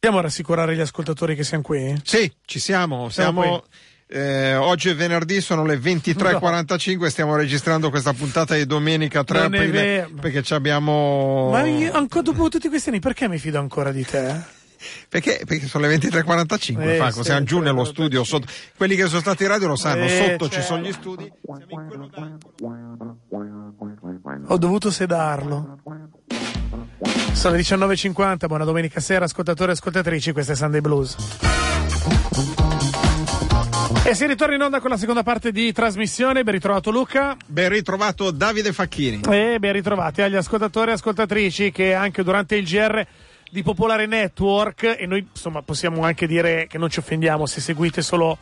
Possiamo rassicurare gli ascoltatori che siamo qui? Sì, ci siamo. Siamo siamo eh, oggi è venerdì, sono le 23.45, stiamo registrando questa puntata di domenica 3 Non aprile perché ci abbiamo... Ma io, ancora dopo tutti questi anni, perché mi fido ancora di te? Perché, perché sono le 23.45, Eh, Franco, sì, siamo giù nello 23:45. studio. Sotto. Quelli che sono stati in radio lo sanno, Eh, sotto ci certo. sono gli studi. Ho dovuto sedarlo. Sono le 19.50, buona domenica sera, ascoltatori e ascoltatrici, questa è Sunday Blues. E si ritorna in onda con la seconda parte di trasmissione, ben ritrovato Luca. Ben ritrovato Davide Facchini. E ben ritrovati agli ascoltatori e ascoltatrici che anche durante il GR di Popolare Network, e noi insomma possiamo anche dire che non ci offendiamo se seguite solo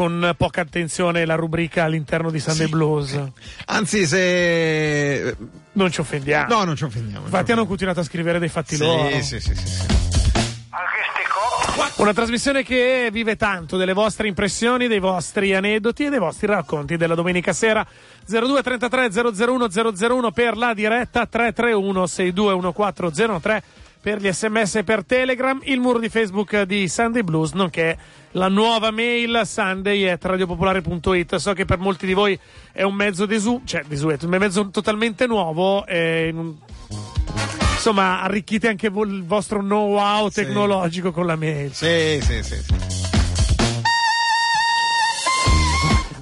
con poca attenzione la rubrica all'interno di Sunday Blues. Anzi, se... Non ci offendiamo. No, non ci offendiamo. Infatti hanno continuato a scrivere dei fatti loro. offendiamo. Sì, sì, sì, sì, sì. Una trasmissione che vive tanto delle vostre impressioni, dei vostri aneddoti e dei vostri racconti della domenica sera 02 33 001 001 per la diretta 331 621403 per gli sms e per telegram il muro di facebook di Sunday Blues nonché la nuova mail sunday.radiopopolare.it so che per molti di voi è un mezzo desu cioè desueto, un mezzo totalmente nuovo eh, insomma arricchite anche voi il vostro know-how Sì. tecnologico con la mail Sì, sì, sì, sì.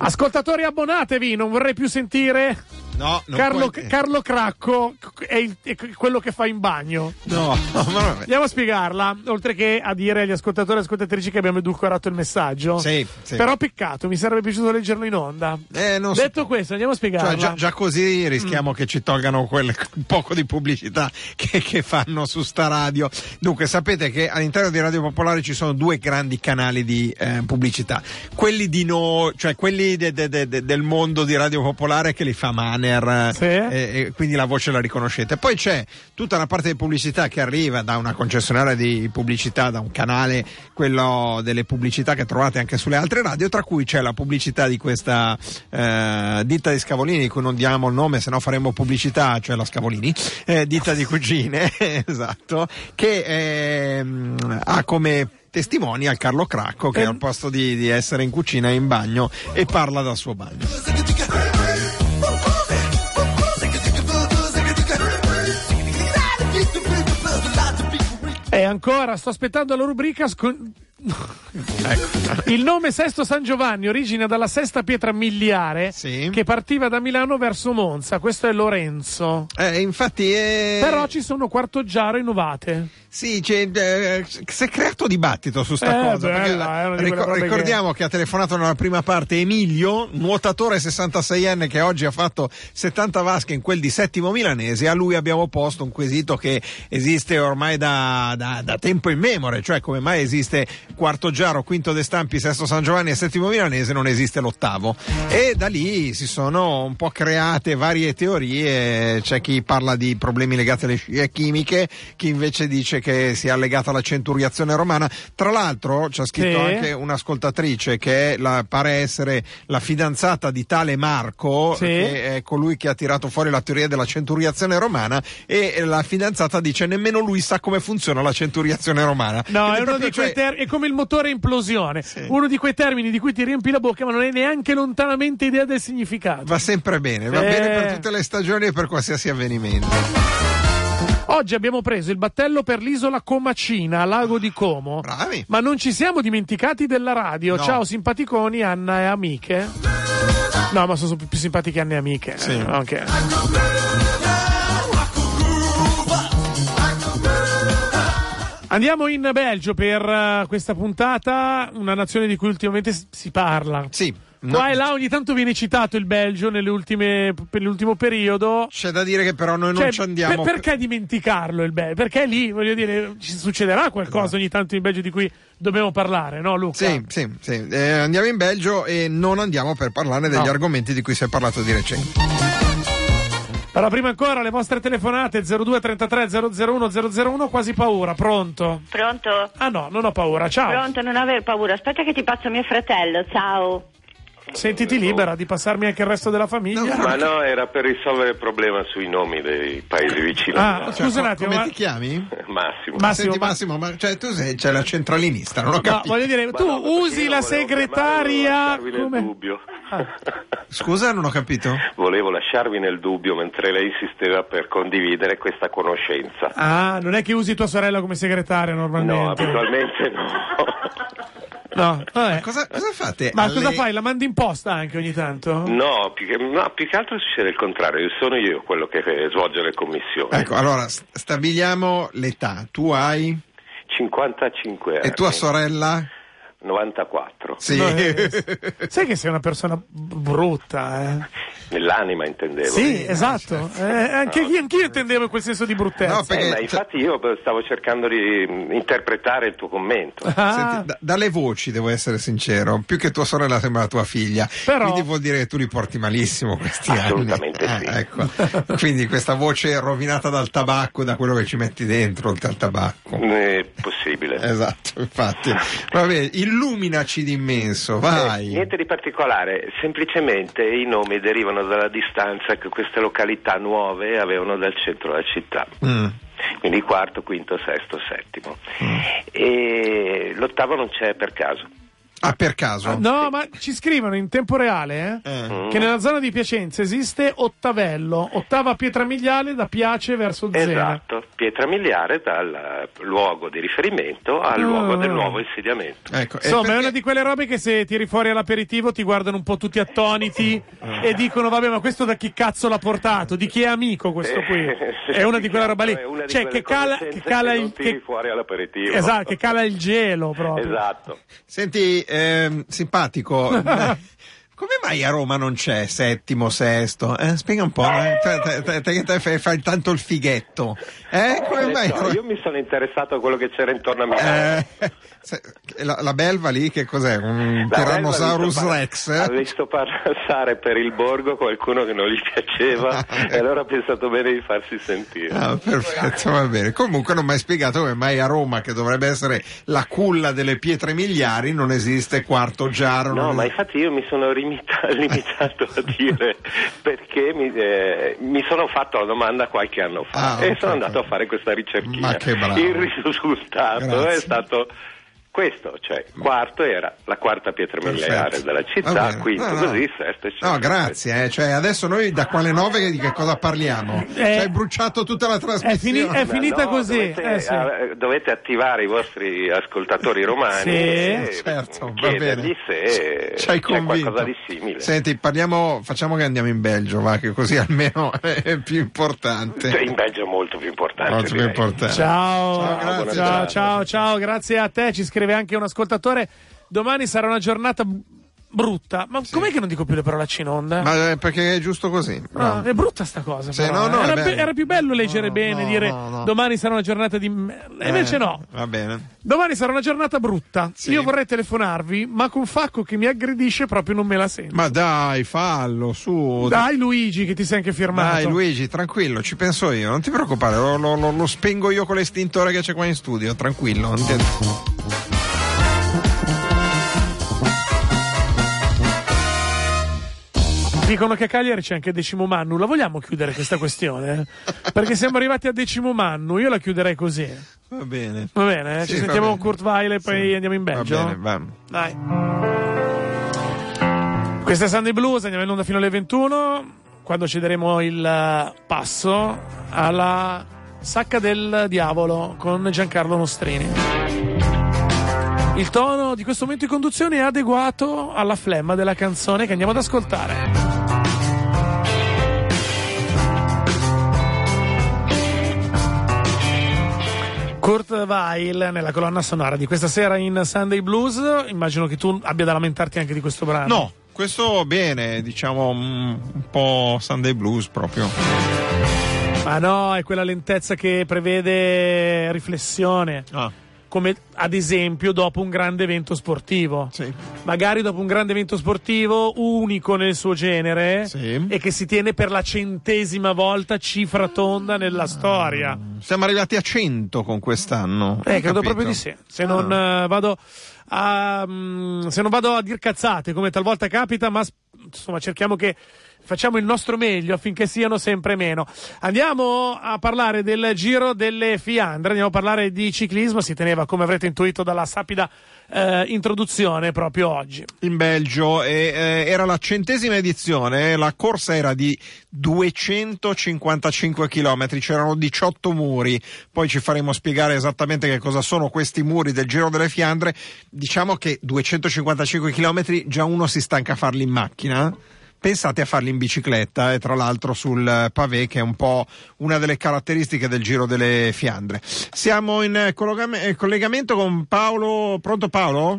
Ascoltatori, abbonatevi, non vorrei più sentire No, Carlo, puoi- Carlo Cracco, è, il- è quello che fa in bagno. No, no, ma. Andiamo a spiegarla, oltre che a dire agli ascoltatori e ascoltatrici che abbiamo edulcorato il messaggio. Sì, sì. Però peccato, mi sarebbe piaciuto leggerlo in onda. Eh, Detto questo, andiamo a spiegarla. Cioè, già, già così rischiamo che ci tolgano quel poco di pubblicità che, che fanno su sta radio. Dunque, sapete che all'interno di Radio Popolare ci sono due grandi canali di eh, pubblicità. Quelli di noi, cioè quelli de- de- de- de- del mondo di Radio Popolare che li fa Maner, Sì. eh, e quindi la voce la riconoscete. Poi c'è tutta una parte di pubblicità che arriva da una concessionaria di pubblicità, da un canale, quello delle pubblicità che trovate anche sulle altre radio, tra cui c'è la pubblicità di questa eh, ditta di Scavolini, di cui non diamo il nome, se no faremo pubblicità, cioè la Scavolini, eh, ditta di cugine, esatto, che ehm, ha come testimoni al Carlo Cracco che Eh. al posto di, di essere in cucina è in bagno e parla dal suo bagno. E ancora, sto aspettando la rubrica. scon- Ecco. Il nome Sesto San Giovanni origina dalla sesta pietra miliare Sì. che partiva da Milano verso Monza. Questo è Lorenzo. Eh, infatti è... Però ci sono quartoggiaro e novate. Sì, eh, si è creato dibattito su sta Eh, cosa. bella, ricor- ricordiamo che... ha telefonato nella prima parte Emilio, nuotatore 66enne che oggi ha fatto 70 vasche in quel di settimo milanese. A lui abbiamo posto un quesito che esiste ormai da, da- da tempo immemore, cioè come mai esiste quarto Giaro, quinto De Stampi, sesto San Giovanni e settimo milanese, non esiste l'ottavo. E da lì si sono un po' create varie teorie. C'è chi parla di problemi legati alle scie chimiche, chi invece dice che sia legata alla centuriazione romana. Tra l'altro c'è scritto Sì. anche un'ascoltatrice che la- pare essere la fidanzata di tale Marco, Sì. che è colui che ha tirato fuori la teoria della centuriazione romana e la fidanzata dice nemmeno lui sa come funziona la centuriazione romana. No, Quindi è, uno di quei ter- è come il motore implosione. Sì. Uno di quei termini di cui ti riempi la bocca, ma non hai neanche lontanamente idea del significato. Va sempre bene, va Eh. bene per tutte le stagioni e per qualsiasi avvenimento. Oggi abbiamo preso il battello per l'isola Comacina, Lago di Como. Bravi. Ma non ci siamo dimenticati della radio. No. Ciao simpaticoni, Anna e amiche. No, ma sono più simpatiche Anne e amiche. Sì. Eh, ok. Andiamo in Belgio per eh, questa puntata, una nazione di cui ultimamente si parla. Sì. no, Qua e là ogni tanto viene citato il Belgio nelle ultime, per l'ultimo periodo. C'è da dire che però noi non Cioè, ci andiamo. per- perché dimenticarlo il Belgio? Perché lì, voglio dire, ci succederà qualcosa ogni tanto in Belgio di cui dobbiamo parlare, no Luca? Sì, sì, sì. Eh, andiamo in Belgio e non andiamo per parlare degli No. argomenti di cui si è parlato di recente. Però prima ancora le vostre telefonate 02 33 001 001, quasi paura, pronto? Pronto? Ah no, non ho paura, ciao. Pronto, non aver paura. Aspetta che ti passo mio fratello. Ciao. Sentiti libera di passarmi anche il resto della famiglia. Ma no, era per risolvere il problema sui nomi dei paesi vicini. Ah, Cioè, scusa un attimo, come ma- ti chiami? Massimo. Ma- Senti ma- Massimo, ma cioè, tu sei c'è la centralinista, non ho No, capito. voglio dire, Ma tu no, usi la segretaria come... dubbio. Scusa, non ho capito. Volevo lasciarvi nel dubbio mentre lei insisteva per condividere questa conoscenza. Ah, non è che usi tua sorella come segretaria No, normalmente. abitualmente no. No, vabbè. Cosa, cosa fate? Ma alle- cosa fai? La mandi in posta anche ogni tanto? No più, che, no, più che altro succede il contrario, sono io quello che eh, svolge le commissioni. Ecco, allora st- stabiliamo l'età. Tu hai 55 anni. e tua sorella? 94. Sì. No, eh, Sai che sei una persona brutta, eh? Nell'anima intendevo. Sì, esatto. Eh, anche io, anch'io intendevo in quel senso di bruttezza. No, Eh, perché- ma infatti io stavo cercando di mm, interpretare il tuo commento. Ah, Senti, da- dalle voci devo essere sincero, più che tua sorella sembra la tua figlia, Però- quindi vuol dire che tu li porti malissimo questi Assolutamente anni. sì. Ah, ecco. Quindi questa voce rovinata dal tabacco, da quello che ci metti dentro, oltre al tabacco. È possibile. Esatto, infatti. Va bene, illuminaci d'immenso, Eh, vai. niente di particolare, semplicemente i nomi derivano dalla distanza che queste località nuove avevano dal centro della città. Mm. Quindi quarto, quinto, sesto, settimo. Mm. E l'ottavo non c'è per caso. Ah, per caso? No, ma ci scrivono in tempo reale eh, Eh. che nella zona di Piacenza esiste Ottavello, ottava pietra miliare da Piace verso Zena. Esatto, pietra miliare dal eh, luogo di riferimento al Ah. luogo del nuovo insediamento. Ecco, Insomma, è perché- una di quelle robe che se tiri fuori all'aperitivo ti guardano un po' tutti attoniti e dicono: Vabbè, ma questo da chi cazzo l'ha portato? Di chi è amico questo qui? È una di quelle roba lì. È Cioè, che cala, che cala che il. che- fuori all'aperitivo. Esatto, che cala il gelo proprio. Esatto. Senti, ehm, simpatico, come mai a Roma non c'è settimo, sesto? Eh, spiega un po', eh? te, te- te- te che te fai, fai tanto il fighetto. Eh, come Eh, mai? io mi sono interessato a quello che c'era intorno a. Eh, se- la, la belva lì che cos'è? Un La Tyrannosaurus Rex? ha visto passare per il borgo qualcuno che non gli piaceva e allora ha pensato bene di farsi sentire. Ah, perfetto, va bene. Comunque non mi hai spiegato come mai a Roma, che dovrebbe essere la culla delle pietre miliari, non esiste quarto giaro. No, ma esiste- infatti io mi sono limita- limitato a dire perché mi, eh, mi sono fatto la domanda qualche anno fa Ah, e ok, sono andato a fare questa ricerchina. Il risultato Grazie. è stato questo, cioè quarto era la quarta pietra miliare della città, quinto No, no. così, sesto eccetera. No, grazie. eh. Cioè, adesso noi da quale nove di che cosa parliamo? Eh, Ci hai bruciato tutta la È, fini- trasmissione. è finita no, così. Dovete, eh, sì. eh, dovete attivare i vostri ascoltatori romani Sì, e certo, va bene. se c'è qualcosa di simile. Senti, parliamo, facciamo che andiamo in Belgio, va, che così almeno è più importante. Cioè, in Belgio è molto più importante. Molto più direi. importante. Ciao, Ciao, grazie. ciao, ciao, ciao, grazie a te. Ci scrive anche un ascoltatore. Domani sarà una giornata brutta. Ma com'è che non dico più le parolacce in onda? Ma eh, perché è giusto così. Ah, bravo. è brutta sta cosa. Sì, no, no, eh. era, be- era più bello leggere No, bene, no, dire no, no. domani sarà una giornata di. merda. E invece Eh, no. Va bene. Domani sarà una giornata brutta. Sì. Io vorrei telefonarvi, ma con Facco che mi aggredisce proprio non me la sento. Ma dai, fallo, su. Dai Luigi che ti sei anche firmato. Dai Luigi, tranquillo, ci penso io, non ti preoccupare, lo, lo- lo- lo spengo io con l'estintore che c'è qua in studio, tranquillo. non ti- Dicono che a Cagliari c'è anche Decimo Mannu. La vogliamo chiudere questa questione? Perché siamo arrivati a Decimo Mannu. Io la chiuderei così. Va bene. Va bene? eh? Sì, Ci va sentiamo bene. con Kurt Weill e poi Sì. andiamo in Va Belgio. bene, va. Dai. Questa è Sunday Blues, andiamo in onda fino alle 21, quando cederemo il eh, passo alla sacca del diavolo con Giancarlo Nostrini. Il tono di questo momento di conduzione è adeguato alla flemma della canzone che andiamo ad ascoltare. Kurt Weill nella colonna sonora di questa sera in Sunday Blues. Immagino che tu abbia da lamentarti anche di questo brano. No, questo bene, diciamo mm, un po' Sunday Blues proprio. Ma no, è quella lentezza che prevede riflessione. Ah, come ad esempio dopo un grande evento sportivo. Sì. Magari dopo un grande evento sportivo unico nel suo genere Sì. e che si tiene per la centesima volta cifra tonda nella storia. Siamo arrivati a 100 con quest'anno. Eh, Hai credo capito? proprio di sì. Se non Ah. eh, vado a mm, se non vado a dir cazzate, come talvolta capita, ma insomma cerchiamo che facciamo il nostro meglio affinché siano sempre meno. Andiamo a parlare del Giro delle Fiandre, andiamo a parlare di ciclismo, si teneva come avrete intuito dalla sapida eh, introduzione proprio oggi. in Belgio e, eh, era la centesima edizione, la corsa era di 255 km, c'erano 18 muri, poi ci faremo spiegare esattamente che cosa sono questi muri del Giro delle Fiandre, diciamo che 255 km già uno si stanca a farli in macchina. Pensate a farli in bicicletta e tra l'altro sul eh, pavé che è un po' una delle caratteristiche del Giro delle Fiandre. Siamo in eh, collegam- eh, collegamento con Paolo. Pronto Paolo?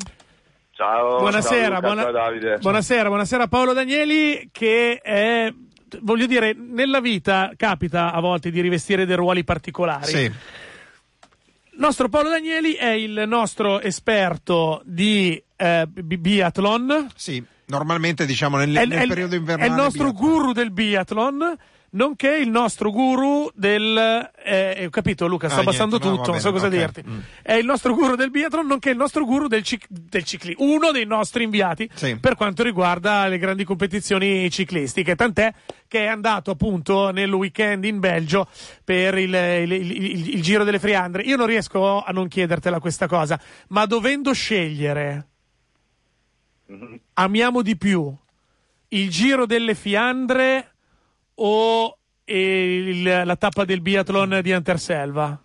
Ciao, Buonasera, ciao, buona- ciao Davide. buonasera, buonasera Paolo Danieli che è voglio dire, nella vita capita a volte di rivestire dei ruoli particolari. Sì. Il nostro Paolo Danieli è il nostro esperto di eh, bi- biathlon. Sì, normalmente diciamo nel, È, nel è- periodo è invernale. il nostro biathlon. guru del biathlon. Nonché il nostro guru del. Eh, ho capito, Luca, sto Ah, abbassando niente, no, tutto, va non so cosa ok. dirti. Mm. È il nostro guru del biathlon, nonché il nostro guru del, cic- del ciclismo. Uno dei nostri inviati Sì. per quanto riguarda le grandi competizioni ciclistiche. Tant'è che è andato appunto nel weekend in Belgio per il, il- il- il- il Giro delle Friandre. Io non riesco a non chiedertela questa cosa, ma dovendo scegliere, Mhm. amiamo di più il Giro delle Fiandre o il- la tappa del biathlon di Anterselva?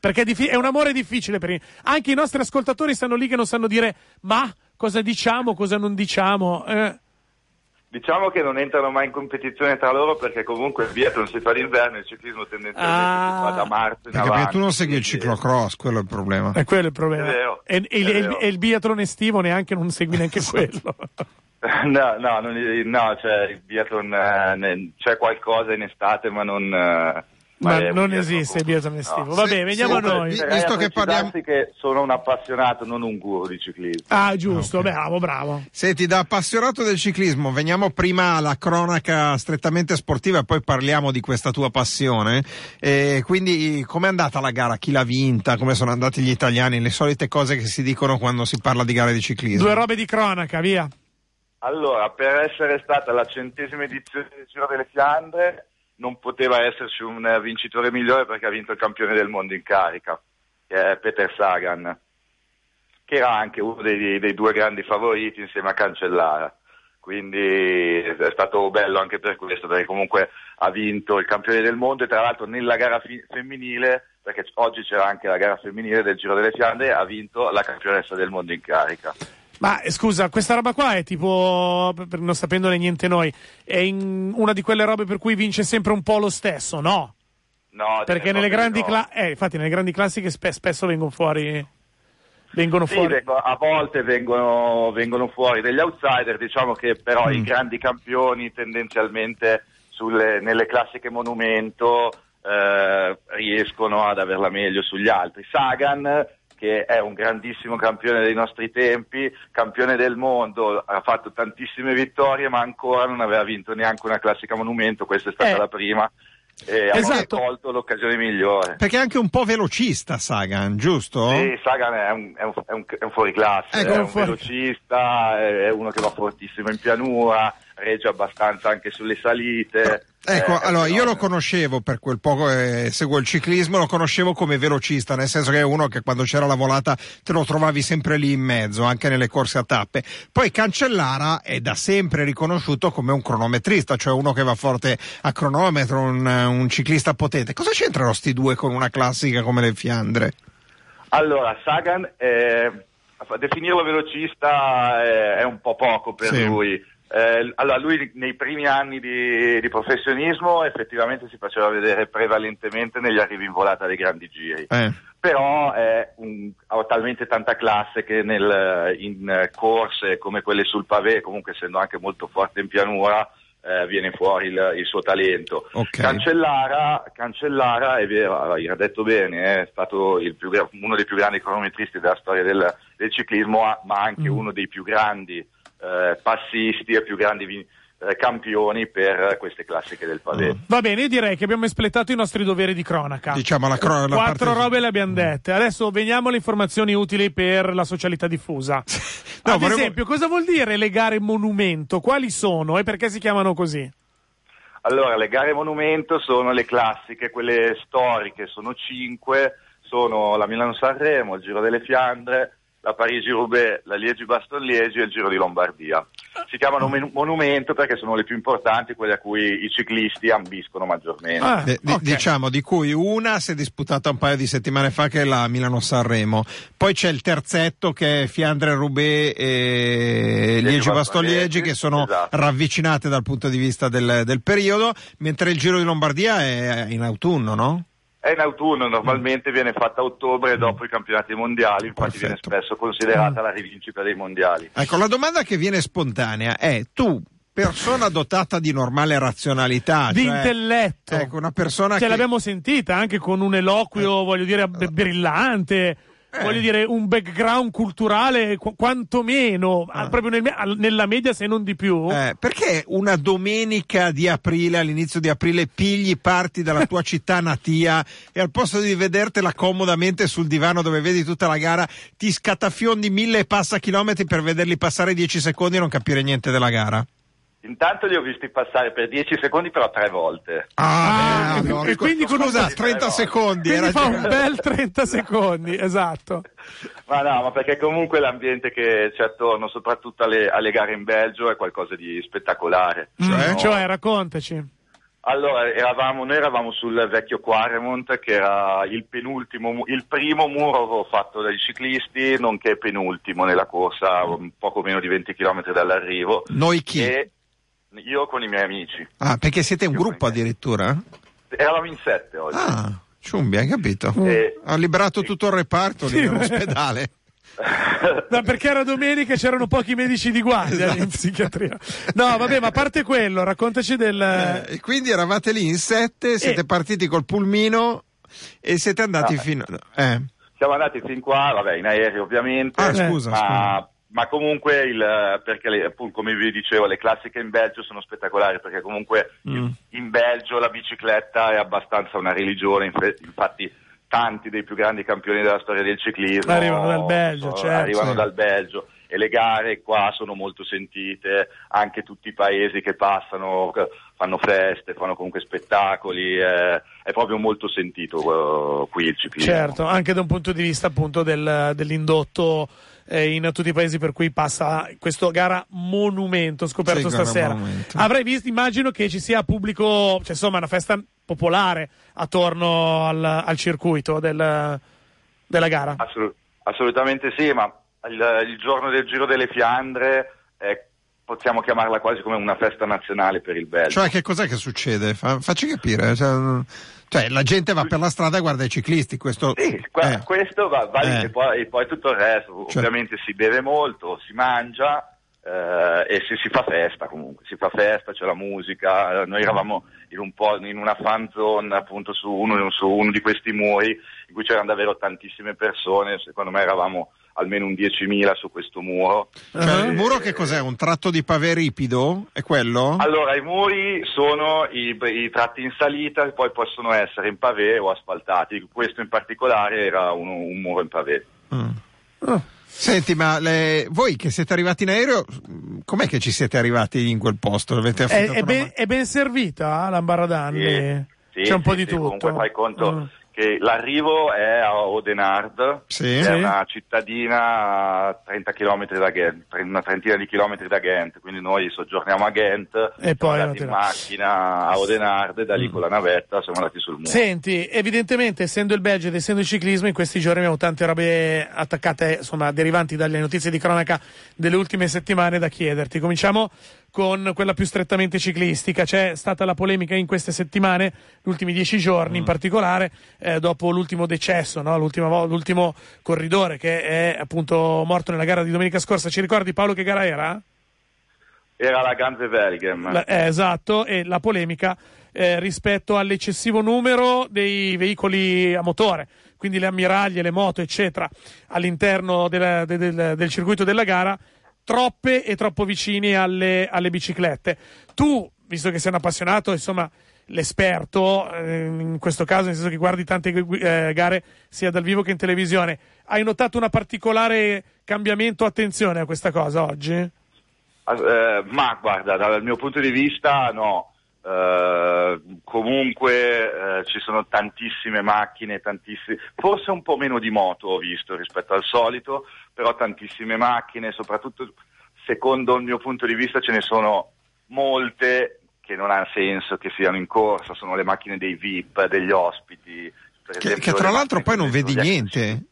Perché è, diffi- è un amore difficile per i- Anche i nostri ascoltatori stanno lì che non sanno dire ma cosa diciamo, cosa non diciamo. eh. Diciamo che non entrano mai in competizione tra loro perché comunque il biathlon si fa d'inverno e il ciclismo tendenzialmente Ah. si fa da marzo in Perché, avanti. perché tu non segui il ciclocross, quello è il problema. È quello il problema. È vero, e, è e- vero. e il biathlon estivo neanche non segui neanche quello. No, no, non- no, cioè il biathlon eh, ne- c'è qualcosa in estate ma non... eh, Ma un non esiste il biathlon estivo. no. Vabbè, veniamo sì, a noi. vi- Eh, visto a che parliamo- che sono un appassionato, non un guru di ciclismo. Ah, giusto, bravo, bravo. Senti, da appassionato del ciclismo, veniamo prima alla cronaca strettamente sportiva e poi parliamo di questa tua passione. E quindi, com'è andata la gara? Chi l'ha vinta? Come sono andati gli italiani? Le solite cose che si dicono quando si parla di gare di ciclismo. Due robe di cronaca, via. Allora, per essere stata la centesima edizione del Giro delle Fiandre, non poteva esserci un eh, vincitore migliore perché ha vinto il campione del mondo in carica, che è Peter Sagan, che era anche uno dei, dei due grandi favoriti insieme a Cancellara. Quindi è stato bello anche per questo, perché comunque ha vinto il campione del mondo e tra l'altro nella gara fi- femminile, perché oggi c'era anche la gara femminile del Giro delle Fiandre, ha vinto la campionessa del mondo in carica. Ma eh, scusa, questa roba qua è tipo, per- non sapendone niente noi, è una di quelle robe per cui vince sempre un po' lo stesso, no? No, Perché nelle grandi, di no. cla- eh, infatti nelle grandi classiche spe- spesso vengono fuori, vengono Sì, fuori. a volte vengono, vengono fuori degli outsider, diciamo che però Mm. i grandi campioni tendenzialmente sulle- nelle classiche monumento eh, riescono ad averla meglio sugli altri. Sagan, che è un grandissimo campione dei nostri tempi, campione del mondo, ha fatto tantissime vittorie, ma ancora non aveva vinto neanche una classica monumento, questa è stata Eh. la prima. E Esatto. ha colto l'occasione migliore. Perché è anche un po' velocista Sagan, giusto? Sì, Sagan è un, è un, è un, è un fuoriclasse, Ecco, è un fuori- velocista, è uno che va fortissimo in pianura, regge abbastanza anche sulle salite. Ecco, Eh, allora io lo conoscevo per quel poco che seguo il ciclismo, lo conoscevo come velocista, nel senso che è uno che quando c'era la volata te lo trovavi sempre lì in mezzo, anche nelle corse a tappe. Poi Cancellara è da sempre riconosciuto come un cronometrista, cioè uno che va forte a cronometro, un, un ciclista potente. Cosa c'entrano sti due con una classica come le Fiandre? Allora, Sagan, eh, definirlo velocista è, è un po' poco per Sì. lui. Eh, allora, lui nei primi anni di, di professionismo effettivamente si faceva vedere prevalentemente negli arrivi in volata dei grandi giri. Eh. però è un- ha talmente tanta classe che nel- in eh, corse come quelle sul pavé, comunque essendo anche molto forte in pianura, eh, viene fuori il, il suo talento. Ok. Cancellara, Cancellara, è vero, hai detto bene, è stato più uno dei più grandi cronometristi della storia del, del ciclismo, ma- ma anche uno dei più grandi eh, passisti e più grandi vin- eh, campioni per queste classiche del pavé. Va bene, io direi che abbiamo espletato i nostri doveri di cronaca. Diciamo la cro- la Quattro parte- robe le abbiamo dette. Adesso veniamo alle informazioni utili per la socialità diffusa. No, Ad volevo- esempio, cosa vuol dire le gare monumento? Quali sono e perché si chiamano così? Allora, le gare monumento sono le classiche, quelle storiche, sono cinque, sono la Milano-Sanremo, il Giro delle Fiandre, la Parigi-Roubaix, la Liegi-Baston-Liegi e il Giro di Lombardia. Si chiamano men- monumento perché sono le più importanti, quelle a cui i ciclisti ambiscono maggiormente. Ah, De- di- ok. Diciamo di cui una si è disputata un paio di settimane fa che è la Milano-Sanremo, poi c'è il terzetto che è Fiandre-Roubaix e Liegi-Bastogliegi che sono Esatto. ravvicinate dal punto di vista del, del periodo, mentre il Giro di Lombardia è in autunno, no? È in autunno, normalmente viene fatta a ottobre dopo i campionati mondiali, infatti viene Perfetto. spesso considerata la rivincita dei mondiali. Ecco, la domanda che viene spontanea è tu, persona dotata di normale razionalità, di cioè- intelletto. Ecco, una persona Ce che... l'abbiamo sentita anche con un eloquio, voglio dire, b- brillante. Eh. Voglio dire, un background culturale qu- quantomeno, ah, proprio nel- nella media se non di più. Eh, perché una domenica di aprile, all'inizio di aprile, pigli parti dalla tua città natia e al posto di vedertela comodamente sul divano dove vedi tutta la gara, ti scatafiondi mille e passa chilometri per vederli passare 10 secondi e non capire niente della gara? Intanto li ho visti passare per 10 secondi, però tre volte. Ah, beh, e- no, e quindi con scusa, un- 30 secondi. Quindi era fa già- un bel 30 secondi, esatto. Ma no, ma perché comunque l'ambiente che c'è attorno, soprattutto alle, alle gare in Belgio, è qualcosa di spettacolare. Cioè? No. Cioè, raccontaci. Allora, eravamo, noi eravamo sul vecchio Quaremont, che era il penultimo, il primo muro fatto dai ciclisti, nonché penultimo nella corsa, poco meno di 20 km dall'arrivo. Noi chi? E io con i miei amici. Ah, perché siete un gruppo addirittura? Eravamo in sette oggi. Ah, ciumbi, hai capito? E- Ha liberato tutto il reparto lì Sì. nell'ospedale. No, perché era domenica e c'erano pochi medici di guardia Esatto. in psichiatria. No, vabbè, ma a parte quello, raccontaci del. Eh, e quindi eravate lì in sette, siete Eh. partiti col pulmino e siete andati No, fino... Eh. Siamo andati fin qua, vabbè, in aereo ovviamente. Ah, Eh. scusa, ma, scusa. Ma comunque, il, perché le- appunto, come vi dicevo, le classiche in Belgio sono spettacolari perché comunque Mm. in Belgio la bicicletta è abbastanza una religione, inf- infatti tanti dei più grandi campioni della storia del ciclismo Arrivano dal Belgio, eh, certo. arrivano dal Belgio e le gare qua sono molto sentite, anche tutti i paesi che passano fanno feste, fanno comunque spettacoli, eh, è proprio molto sentito eh, qui il ciclismo. Certo, anche da un punto di vista appunto del- dell'indotto eh, in tutti i paesi per cui passa questa gara monumento scoperto Sì, gara stasera. monumento. Avrei visto, immagino che ci sia pubblico, cioè insomma una festa popolare attorno al, al circuito del- della gara. Assolut- assolutamente sì, ma il, il giorno del Giro delle Fiandre è- possiamo chiamarla quasi come una festa nazionale per il Belgio. Cioè, che cos'è che succede? Fa- facci capire. Cioè, cioè, la gente va per la strada e guarda i ciclisti. Questo... Sì, qua- eh. questo va, va Eh. e, poi, e poi tutto il resto. Cioè- Ovviamente si beve molto, si mangia eh, e si, si fa festa comunque, si fa festa, c'è la musica. Noi eravamo in, un po', in una fan zone appunto su uno, su uno di questi muri in cui c'erano davvero tantissime persone, secondo me eravamo almeno un 10.000 su questo muro. Uh-huh. il muro che cos'è? Un tratto di pavè ripido? È quello? Allora, i muri sono i, i tratti in salita che poi possono essere in pavé o asfaltati. Questo in particolare era un, un muro in pavé. Mm. Ah. Senti, ma le- voi che siete arrivati in aereo, com'è che ci siete arrivati in quel posto? È, è ben, è ben servita l'Ambaradanni? Sì, C'è un po' sì, di sì, tutto. Comunque fai conto Mm. Che l'arrivo è a Odenard, Sì. è una cittadina a 30 km da Ghent, una trentina di chilometri da Ghent, quindi noi soggiorniamo a Ghent, E poi andati in macchina a Odenard e da lì con la navetta siamo andati sul muro. Senti, evidentemente, essendo il Belgio ed essendo il ciclismo, in questi giorni abbiamo tante robe attaccate, insomma, derivanti dalle notizie di cronaca delle ultime settimane da chiederti. Cominciamo con quella più strettamente ciclistica. C'è stata la polemica in queste settimane, gli ultimi dieci giorni in particolare, eh, dopo l'ultimo decesso, no? L'ultima vo- l'ultimo corridore che è appunto morto nella gara di domenica scorsa. Ci ricordi Paolo che gara era? Era la Ganze Belgem. La- eh, esatto, e la polemica eh, rispetto all'eccessivo numero dei veicoli a motore, quindi le ammiraglie, le moto, eccetera, all'interno della- de- del, del circuito della gara, troppe e troppo vicini alle, alle biciclette. Tu, visto che sei un appassionato, insomma, l'esperto, eh, in questo caso, nel senso che guardi tante eh, gare sia dal vivo che in televisione, hai notato una particolare cambiamento, attenzione a questa cosa oggi? Eh, ma guarda, dal mio punto di vista no. Eh, comunque eh, ci sono tantissime macchine, tantissime, forse un po' meno di moto ho visto rispetto al solito, però tantissime macchine, soprattutto secondo il mio punto di vista ce ne sono molte che non ha senso che siano in corsa, sono le macchine dei VIP, degli ospiti. Che, esempio, che tra l'altro poi non vedi niente.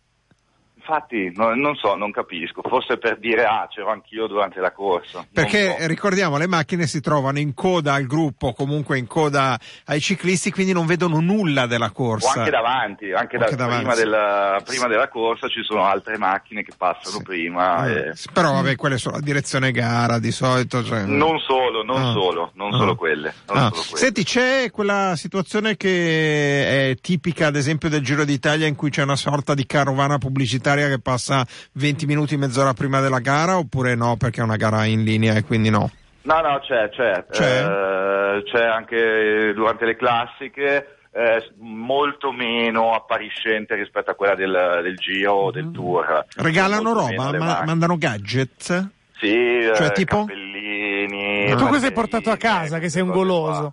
Infatti, no- non so, non capisco. Forse per dire, ah, c'ero anch'io durante la corsa. Perché so. ricordiamo, le macchine si trovano in coda al gruppo, comunque in coda ai ciclisti, quindi non vedono nulla della O corsa. anche davanti, anche, da- Anche davanti, prima, sì. della, prima della corsa ci sono altre macchine che passano prima. Eh, e- Però vabbè, quelle sono la direzione gara di solito. cioè- Non solo, non Ah. solo, non Ah. solo quelle. non Ah. solo quelle. Senti, c'è quella situazione che è tipica, ad esempio, del Giro d'Italia in cui c'è una sorta di carovana pubblicitaria che passa 20 minuti, mezz'ora prima della gara, oppure no, perché è una gara in linea e quindi no? No, no, c'è, c'è. C'è? Eh, c'è anche durante le classiche, eh, molto meno appariscente rispetto a quella del, del Giro o del Tour. Regalano roba? Ma- mandano gadget? Sì, Cioè, eh, tipo? cappellini. Tu tu cosa hai portato a casa, che sei un cose qua.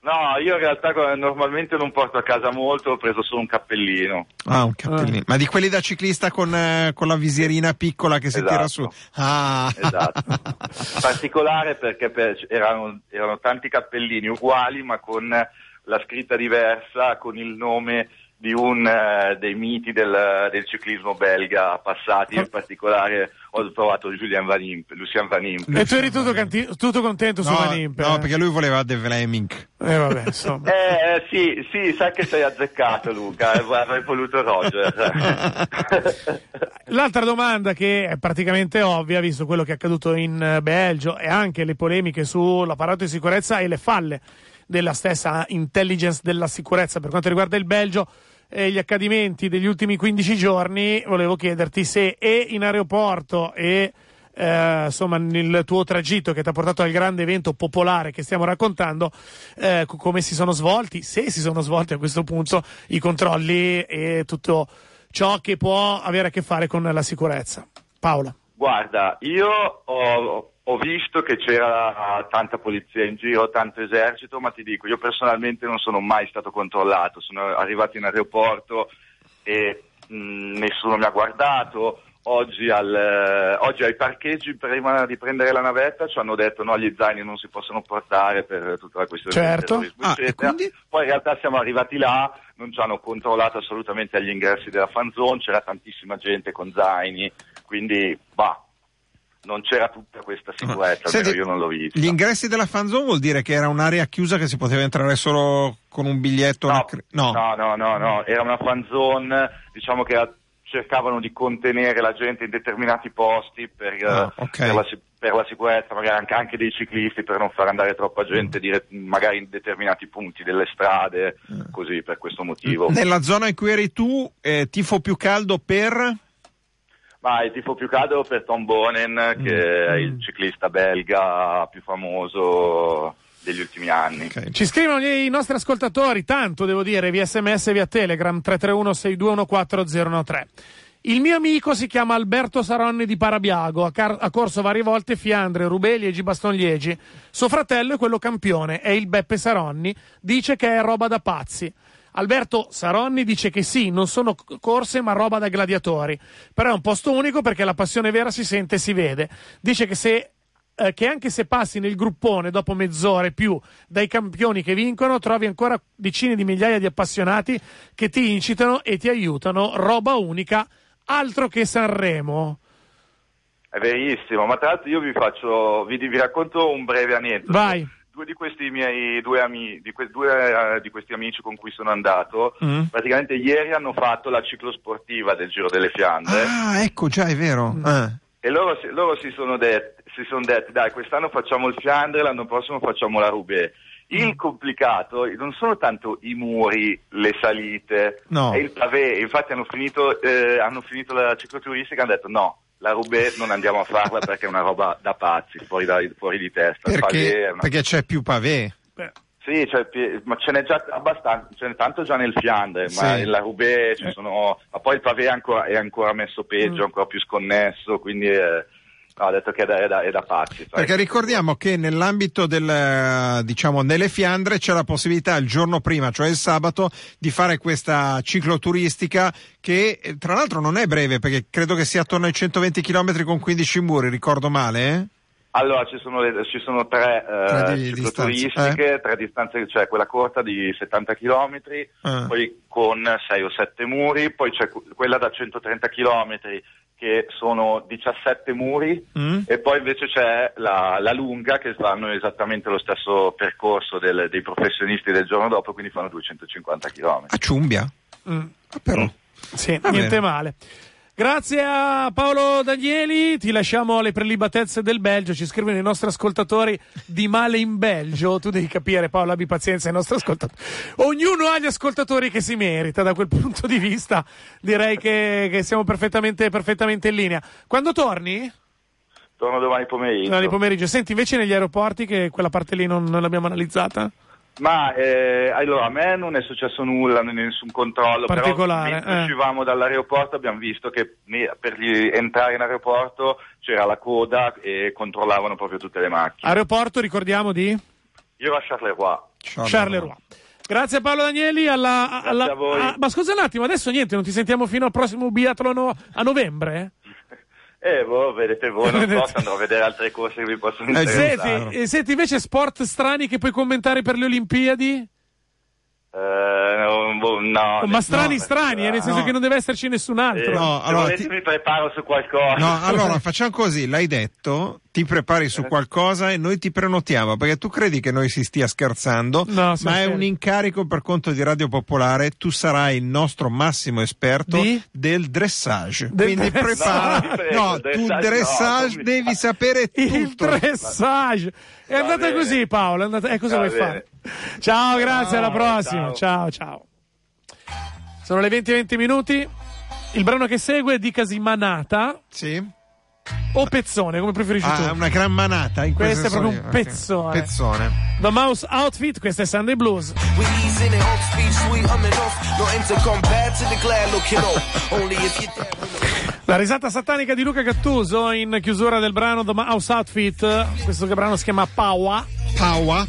No, io in realtà normalmente non porto a casa molto, ho preso solo un cappellino. Ah, un cappellino. Ma di quelli da ciclista con, eh, con la visierina piccola che si Esatto. tira su. Ah. Esatto. Particolare perché per- erano, erano tanti cappellini uguali ma con la scritta diversa, con il nome di un eh, dei miti del, del ciclismo belga passati, in particolare ho trovato Julian Van Impe, Lucien Van Impe. E tu eri tutto, canti- tutto contento su No, Van Impe? no, eh? perché lui voleva De Vleming. Eh, vabbè, insomma. Eh, eh, sì, sì, sai che sei azzeccato Luca, eh, avrei voluto Roger. L'altra domanda che è praticamente ovvia, visto quello che è accaduto in eh, Belgio e anche le polemiche sull'apparato di sicurezza e le falle della stessa intelligence della sicurezza per quanto riguarda il Belgio e gli accadimenti degli ultimi 15 giorni, volevo chiederti se e in aeroporto e eh, insomma nel tuo tragitto che ti ha portato al grande evento popolare che stiamo raccontando, eh, co- come si sono svolti, se si sono svolti a questo punto i controlli e tutto ciò che può avere a che fare con la sicurezza. Paola. Guarda, io ho, ho visto che c'era tanta polizia in giro, tanto esercito, ma ti dico, io personalmente non sono mai stato controllato, sono arrivato in aeroporto e mh, nessuno mi ha guardato. Oggi, al, eh, oggi ai parcheggi prima di prendere la navetta ci hanno detto no, gli zaini non si possono portare per tutta la questione Certo. del terrorismo, Ah? Poi in realtà siamo arrivati là, non ci hanno controllato assolutamente agli ingressi della fan zone, c'era tantissima gente con zaini, quindi bah, non c'era tutta questa sicurezza, Senti, io non l'ho vista. Gli ingressi della fanzone vuol dire che era un'area chiusa che si poteva entrare solo con un biglietto? No, cre- no, no, no, no, era una fan zone, diciamo che era- cercavano di contenere la gente in determinati posti per, eh, Ah, ok. per la, per la sicurezza, magari anche, anche dei ciclisti, per non far andare troppa gente dire- magari in determinati punti delle strade, Mm. così per questo motivo. Nella zona in cui eri tu, eh, tifo più caldo per... Ma il tifo più caldo per Tom Bonen, che Mm. è il ciclista belga più famoso degli ultimi anni. Ok. Ci scrivono i nostri ascoltatori, tanto devo dire, via sms e via telegram 331 6214013. Il mio amico si chiama Alberto Saronni di Parabiago, ha, car- ha corso varie volte Fiandre, Rubeli e Baston Liegi. Suo fratello è quello campione, è il Beppe Saronni, dice che è roba da pazzi. Alberto Saronni dice che sì, non sono corse ma roba da gladiatori, però è un posto unico perché la passione vera si sente e si vede. Dice che se eh, che anche se passi nel gruppone dopo mezz'ora e più dai campioni che vincono, trovi ancora decine di migliaia di appassionati che ti incitano e ti aiutano. Roba unica, altro che Sanremo. È verissimo, ma tra l'altro io vi faccio, vi, vi racconto un breve aneddoto. Vai. Due di questi miei due, ami, di, que- due, eh, di questi amici con cui sono andato, Mm. praticamente ieri hanno fatto la ciclosportiva del Giro delle Fiandre Ah, ecco, già è vero. Eh. e loro, si- loro si, sono det- si sono detti dai quest'anno facciamo il Fiandre, l'anno prossimo facciamo la Roubaix. Il complicato non sono tanto i muri, le salite, No. è il pavé. Infatti hanno finito, eh, hanno finito la cicloturistica e hanno detto no, la Roubaix non andiamo a farla perché è una roba da pazzi, fuori, da- fuori di testa. È Perché, una- perché c'è più pavé. Beh, Sì, cioè, ma ce n'è già abbastanza, ce n'è tanto già nel Fiandre, ma Sì. nella Roubaix ci sono, ma poi il pavé è ancora, è ancora messo peggio, ancora più sconnesso, quindi eh, no, ho detto che è da, è da- è da pazzi. sai. Perché ricordiamo che nell'ambito del, eh, diciamo, nelle Fiandre c'è la possibilità il giorno prima, cioè il sabato, di fare questa cicloturistica che eh, tra l'altro non è breve perché credo che sia attorno ai 120 km con 15 muri, ricordo male? Eh? Allora ci sono, le- ci sono tre, eh, Tre di- cicloturistiche, tre distanze, cioè quella corta di 70 km, Ah. poi con 6 o 7 muri, poi c'è que- quella da 130 km che sono 17 muri Mm? e poi invece c'è la, la lunga che fanno esattamente lo stesso percorso del- dei professionisti del giorno dopo, quindi fanno 250 km. A Ciumbia? mm, Ah, però. sì, Va niente bene. male. Grazie a Paolo Danieli, ti lasciamo alle prelibatezze del Belgio, ci scrivono i nostri ascoltatori di male in Belgio, tu devi capire Paolo, abbi pazienza ai nostri ascoltatori. Ognuno ha gli ascoltatori che si merita, da quel punto di vista direi che, che siamo perfettamente, perfettamente in linea. Quando torni? Torno domani pomeriggio. Domani pomeriggio. Senti invece negli aeroporti che quella parte lì non, non l'abbiamo analizzata? Ma eh, allora a me non è successo nulla, nessun controllo, Particolare, però mentre eh. uscivamo dall'aeroporto abbiamo visto che per gli- entrare in aeroporto c'era la coda e controllavano proprio tutte le macchine. Aeroporto, ricordiamo di? Io a Charleroi. Charleroi. Grazie Paolo Danieli. Alla, alla- a voi. ah, ma scusa un attimo, adesso niente, non ti sentiamo fino al prossimo biathlon a novembre? Eh, boh, vedete voi, non so se andrò a vedere altre corse che vi possono Eh, interessare. Senti, senti, invece sport strani che puoi commentare per le Olimpiadi? Eh, no, boh, no, ma strani no, strani, eh, nel senso che non deve esserci nessun altro. Eh, No, allora, ti- mi preparo su qualcosa. No, allora facciamo così, l'hai detto, ti prepari su qualcosa e noi ti prenotiamo, perché tu credi che noi si stia scherzando, No, ma è un incarico per conto di Radio Popolare, tu sarai il nostro massimo esperto Di? del dressage. Del Quindi dressage. prepara, No, no, il tu dressage dressage no, devi sapere Il tutto. dressage. È Va andata bene. così Paolo, è andata... eh, cosa Va vuoi bene. fare? Ciao, grazie, alla Ciao, prossima. Ciao, ciao. Sono le 20 e 20 minuti. Il brano che segue è di Casimanata Sì? O Pezzone, come preferisci Ah, tu. una gran manata in Questo quel è proprio un lì. Ok. pezzone. Pezzone. The Mouse Outfit, questo è Sunday Blues. La risata satanica di Luca Gattuso in chiusura del brano The Mouse Outfit. Questo brano si chiama Paua. Paua.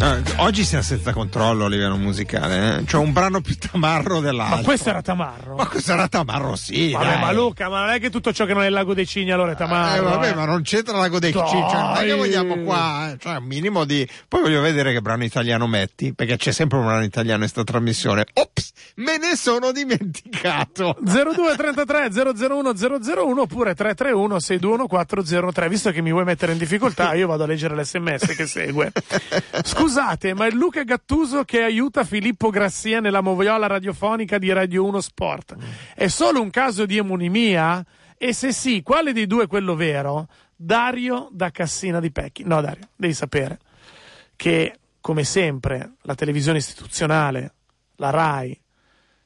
Ah, oggi siamo senza controllo a livello musicale, eh? c'è un brano più tamarro dell'altro. Ma questo era Tamarro. Ma questo era tamarro, sì. Vabbè, dai. ma Luca, ma non è che tutto ciò che non è il lago dei cigni allora è Eh, Tamarro. vabbè, eh. ma non c'entra l'ago dei Dai. cicci, cioè, non è che vogliamo qua, eh, cioè un minimo di... Poi voglio vedere che brano italiano metti, perché c'è sempre un brano italiano in sta trasmissione. Ops, me ne sono dimenticato. 0233 001 001 oppure 331 621 403 visto che mi vuoi mettere in difficoltà io vado a leggere l'sms che segue. Scusate ma è Luca Gattuso che aiuta Filippo Grassia nella moviola radiofonica di Radio 1 Sport. È solo un caso di emonimia? E se sì quale dei due è quello vero? Dario da Cassina di Pecchi. No Dario devi sapere che come sempre la televisione istituzionale la RAI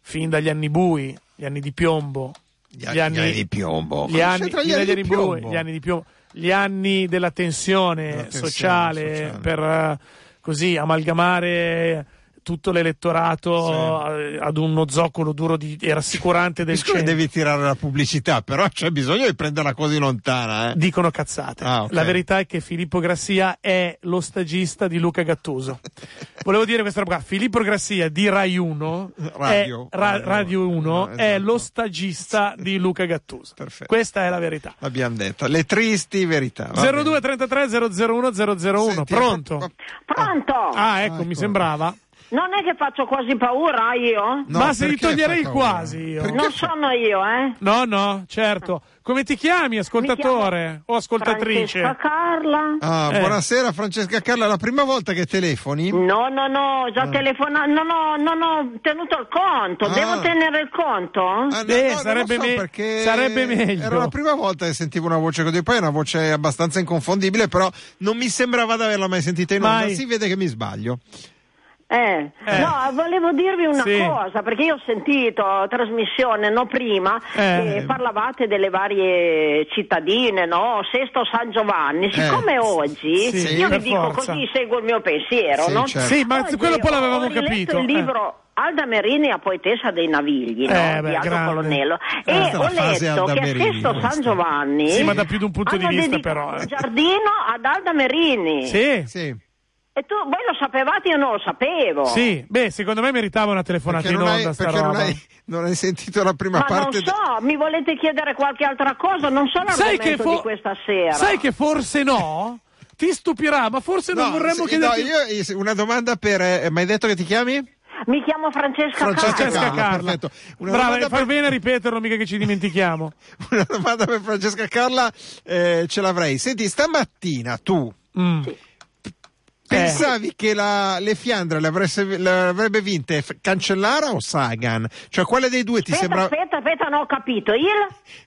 fin dagli anni bui, gli anni di piombo, Gli anni di piombo. gli anni, fino agli anni bui, gli anni di piombo, gli anni della tensione, tensione sociale, sociale. per eh, così amalgamare tutto l'elettorato eh, ad uno zoccolo duro di, e rassicurante del centro. devi tirare la pubblicità, però c'è bisogno di prenderla così lontana, eh. Dicono cazzate. Ah, ok. La verità è che Filippo Grassia è lo stagista di Luca Gattuso. Volevo dire questa roba qua. Filippo Grassia di Rai 1, Radio. è, Ra- Radio. Radio 1 No, è esatto. lo stagista di Luca Gattuso. Perfetto. Questa è la verità. L'abbiamo detto. Le tristi verità. va bene. 02 33 001 001 Senti, pronto? pro- Pronto? Ah, ecco, ecco. mi sembrava. Non è che faccio quasi paura io? No, Ma se gli toglierei il quasi io. Perché Non sono io, eh? No, no, certo. Come ti chiami, ascoltatore o ascoltatrice? Francesca Carla. Ah, Eh. buonasera Francesca Carla, la prima volta che telefoni? No, no, no, già telefonato, non ho, non ho tenuto il conto, Ah. devo tenere il conto? Ah, no, Beh, no, sarebbe so me- perché sarebbe meglio. Era la prima volta che sentivo una voce così, poi è una voce abbastanza inconfondibile, però non mi sembrava di averla mai sentita in onda. Mai. Si vede che mi sbaglio. Eh. Eh. No, volevo dirvi una Sì. cosa, perché io ho sentito trasmissione, no, prima, Eh. che parlavate delle varie cittadine, no? Sesto San Giovanni. Siccome oggi, Sì, io vi dico forza. così, seguo il mio pensiero, Sì, no? certo. Sì, ma Oggi quello poi ho- l'avevamo capito. il eh. libro Alda Merini a poetessa dei Navigli, no? Eh, beh, di Aldo grande. Colonnello. Questa E ho letto che a Merini, Sesto questa. San Giovanni Sì, ma da più di un punto di vista, però, eh. un giardino ad Alda Merini. Sì. Sì. E tu, voi lo sapevate, io non lo sapevo. Sì, beh, secondo me meritava una telefonata Perché, in non onda hai, sta perché non roba. hai- non hai sentito la prima Ma parte? non so, mi volete chiedere qualche altra cosa? Non so l'argomento che, fo- di questa sera. sai che forse no? Ti stupirà, ma forse non No, vorremmo sì, chiederti... no, io eh, una domanda per. eh, mi hai detto che ti chiami? Mi chiamo Francesca, Francesca Carla. Francesca Carla, Carla. perfetto. Una Brava, per- bene a ripeterlo, mica che ci dimentichiamo. Una domanda per Francesca Carla, eh, ce l'avrei. Senti, stamattina tu Mm. Pensavi che la- le Fiandre le, avresse- le avrebbe vinte Cancellara o Sagan? Cioè, quale dei due ti Aspetta, sembra. aspetta, aspetta, non ho capito. Il?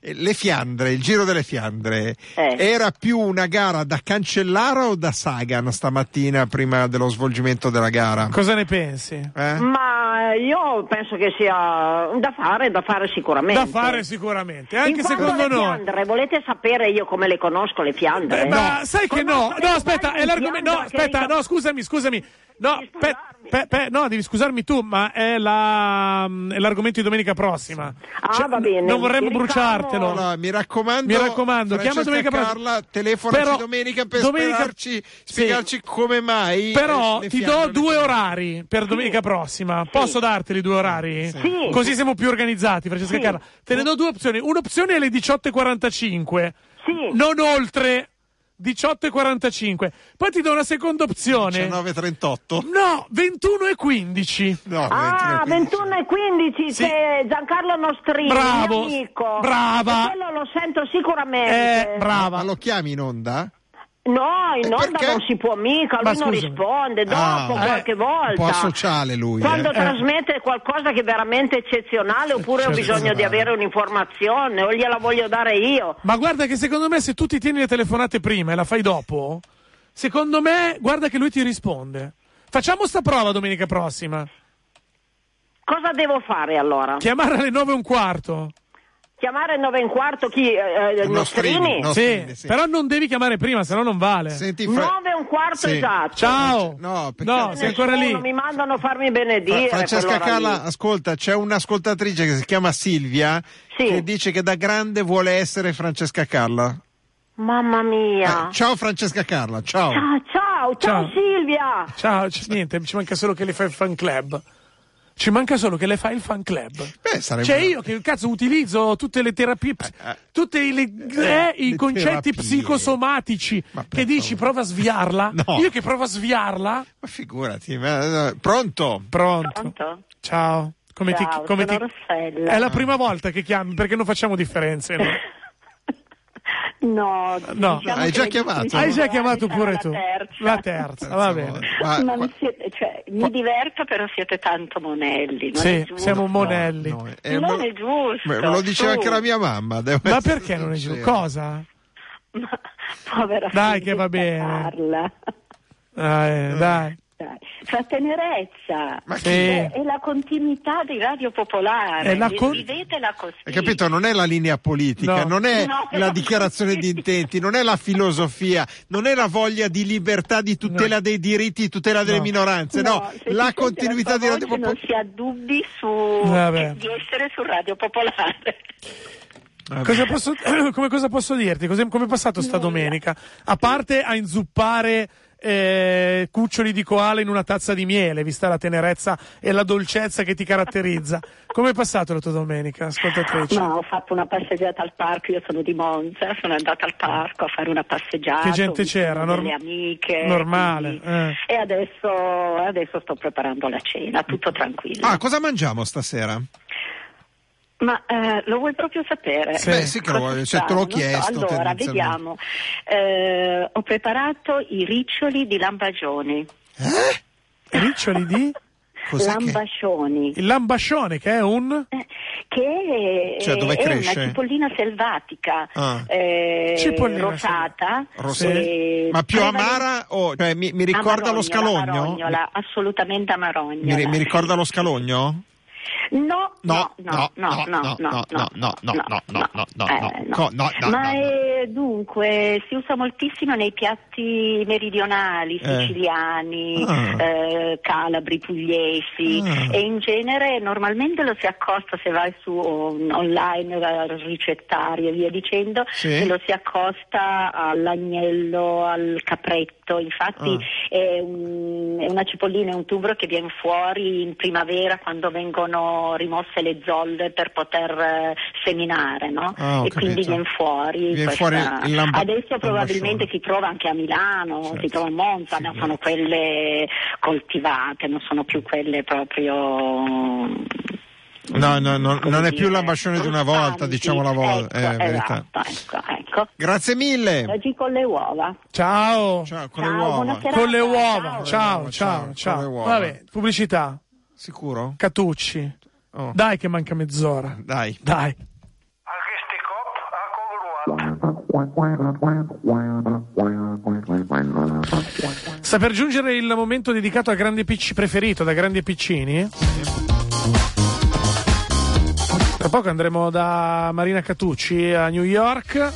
Eh, Le Fiandre, il giro delle Fiandre, Eh. era più una gara da Cancellara o da Sagan stamattina prima dello svolgimento della gara? Cosa ne pensi? Eh? Ma io penso che sia da fare, da fare sicuramente. Da fare sicuramente, anche secondo noi. Fiandre, volete sapere io come le conosco le Fiandre? Eh, ma sai che no? No, aspetta, è l'argomento. No, aspetta, io- no, scusami, scusami. No, Devi pe- scusarmi. pe- pe- no, devi scusarmi tu, ma è, la, è l'argomento di domenica prossima. Ah, va bene. Non vorremmo bruciartelo. Allora, mi raccomando, Mi raccomando, chiama domenica prossima. Carla, telefonaci Però, domenica per domenica- spiegarci, sì. spiegarci come mai. Però eh, le ti do due orari per domenica prossima. Posso darteli due orari? Sì. Così siamo più organizzati, Francesca Sì. Carla. Te ne do due opzioni. Un'opzione è alle 18.45, Sì. non oltre 18.45. Poi ti do una seconda opzione. 19.38? No, 21 e 15. No, Ah, 21 e 15 Sì. c'è Giancarlo Nostrini, Bravo, mio amico. brava. E quello lo sento sicuramente. Eh, brava. Ma lo chiami in onda? No, in Eh, onda perché? non si può mica, lui non risponde, dopo Ah, qualche eh, volta. Un po' asociale lui. Quando eh. trasmette qualcosa che è veramente eccezionale oppure ho bisogno di avere un'informazione o gliela voglio dare io. Ma guarda che secondo me se tu ti tieni le telefonate prima e la fai dopo, secondo me guarda che lui ti risponde. Facciamo sta prova domenica prossima. Cosa devo fare allora? Chiamare alle 9 e un quarto. Chiamare 9 e un quarto chi? Eh, eh, Nostrini, Nostrini? Nostrini. sì, sì. però non devi chiamare prima, se no non vale. Senti, Fra- 9 e un quarto Sì. esatto. Ciao. No, perché- No, sei ancora lì. Mi mandano a farmi benedire. Fra- Francesca Carla, lì. ascolta, c'è un'ascoltatrice che si chiama Silvia Sì. che dice che da grande vuole essere Francesca Carla. Mamma mia. Eh, ciao Francesca Carla, ciao. Ciao, ciao, ciao, Ciao. Silvia. Ciao, c- niente, ci manca solo che le fai il fan club. Ci manca solo che le fai il fan club. Beh, sarebbe Cioè io che cazzo utilizzo tutte le terapie, ps- eh. tutti i, le- eh, i concetti terapie. psicosomatici Ma che dici favore. prova a sviarla. No. Io che provo a sviarla. Ma figurati, ma- eh, pronto? Pronto. Pronto? Ciao. Come Ciao, ti, come sono ti... Rossella. È la prima volta che chiami perché non facciamo differenze. no? No, No. diciamo Hai già chiamato? Hai già chiamato pure la tu. terza. La terza, va bene. Ma- Ma ma- siete- cioè, mi diverto, però siete tanto monelli. Non è Sì, giusto. siamo monelli. no, eh, Non me- è giusto, Me lo diceva su. anche la mia mamma. devo Ma perché non è giusto? Cosa? Ma, povera Dai, figlia, che va bene. Parla. Eh, dai. Dai. Fra tenerezza. Ma Sì. È, è la continuità di Radio Popolare. È la con- Vivetela così. Hai capito? Non è la linea politica, No. non è No. la dichiarazione di intenti, non è la filosofia, non è la voglia di libertà, di tutela dei diritti, tutela delle No. minoranze, no, la continuità la di Radio Popolare. Non si ha dubbi su di essere su Radio Popolare. Cosa posso, come cosa posso dirti? Cos'è- come è passato sta domenica? A parte a inzuppare eh, cuccioli di koala in una tazza di miele, vista la tenerezza e la dolcezza che ti caratterizza. Come è passato la tua domenica, ascoltatrice? Ma ho fatto una passeggiata al parco, io sono di Monza, sono andata al parco a fare una passeggiata. Che gente c'era? delle Norm- amiche. normale, quindi- eh. E adesso, adesso sto preparando la cena, tutto tranquillo. Ah, cosa mangiamo stasera? Ma eh, lo vuoi proprio sapere? Sì. Beh, sì che lo voglio, cioè, te l'ho non so. chiesto. Allora, vediamo. Eh, ho preparato i riccioli di lambagioni. Riccioli di? Cos'è che- Lambascioni. Il lambascione, che è un... Eh, Che Cioè, dove è cresce? una cipollina selvatica, Ah. eh, Cipollina rosata, Rosa- eh, Ma più amara o cioè, mi, mi ricorda lo scalogno? amarognola, assolutamente Mi, amarognola. ri- mi ricorda lo scalogno? No, No, no, no, no, no, no, no, no, no, no, no, no, no, eh, no, no, no, Ma no. eh, dunque si usa moltissimo nei piatti meridionali, Eh. siciliani, Ah. eh, calabri, pugliesi Ah. e in genere normalmente lo si accosta se vai su on- online, eh, ricettari e via dicendo, lo si accosta all'agnello, al capretto, infatti Ah. è, un- è una cipollina, è un tubero che viene fuori in primavera quando vengono rimosse le zolle per poter eh, seminare, no? Ah, e quindi capito. viene fuori. Viene questa- fuori lamba- Adesso probabilmente si trova anche a Milano, Certo. si trova a Monza, ma sono quelle coltivate, non sono più quelle proprio. No, no, no, non è più l'ambascione di una volta, diciamo la volta, Ecco, verità. esatto, ecco, ecco. Grazie mille. Oggi con le uova. Ciao. Ciao, con Ciao, le uova. Con le uova. Ciao. Ciao, ciao, Ciao, ciao. con le uova. Vabbè, pubblicità. Sicuro? Catucci. Oh. Dai che manca mezz'ora. Dai. Dai. Sta per giungere il momento dedicato al grande PC preferito da grandi e piccini? Tra poco andremo da Marina Catucci a New York.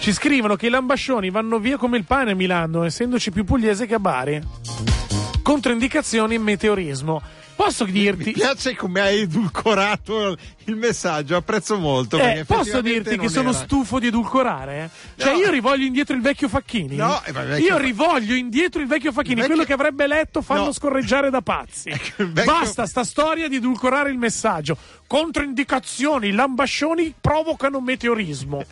Ci scrivono che i lambascioni vanno via come il pane a Milano, essendoci più pugliese che a Bari. Controindicazioni meteorismo. Posso Mi dirti, piace come hai edulcorato il messaggio, apprezzo molto. eh, posso dirti che sono era. stufo di edulcorare? Cioè, No. io rivoglio indietro il vecchio Facchini. No, eh, vecchio io rivoglio indietro il vecchio Facchini, Il vecchio- quello che avrebbe letto fanno No. scorreggiare da pazzi. Vecchio- Basta sta storia di edulcorare il messaggio. Controindicazioni, lambascioni provocano meteorismo.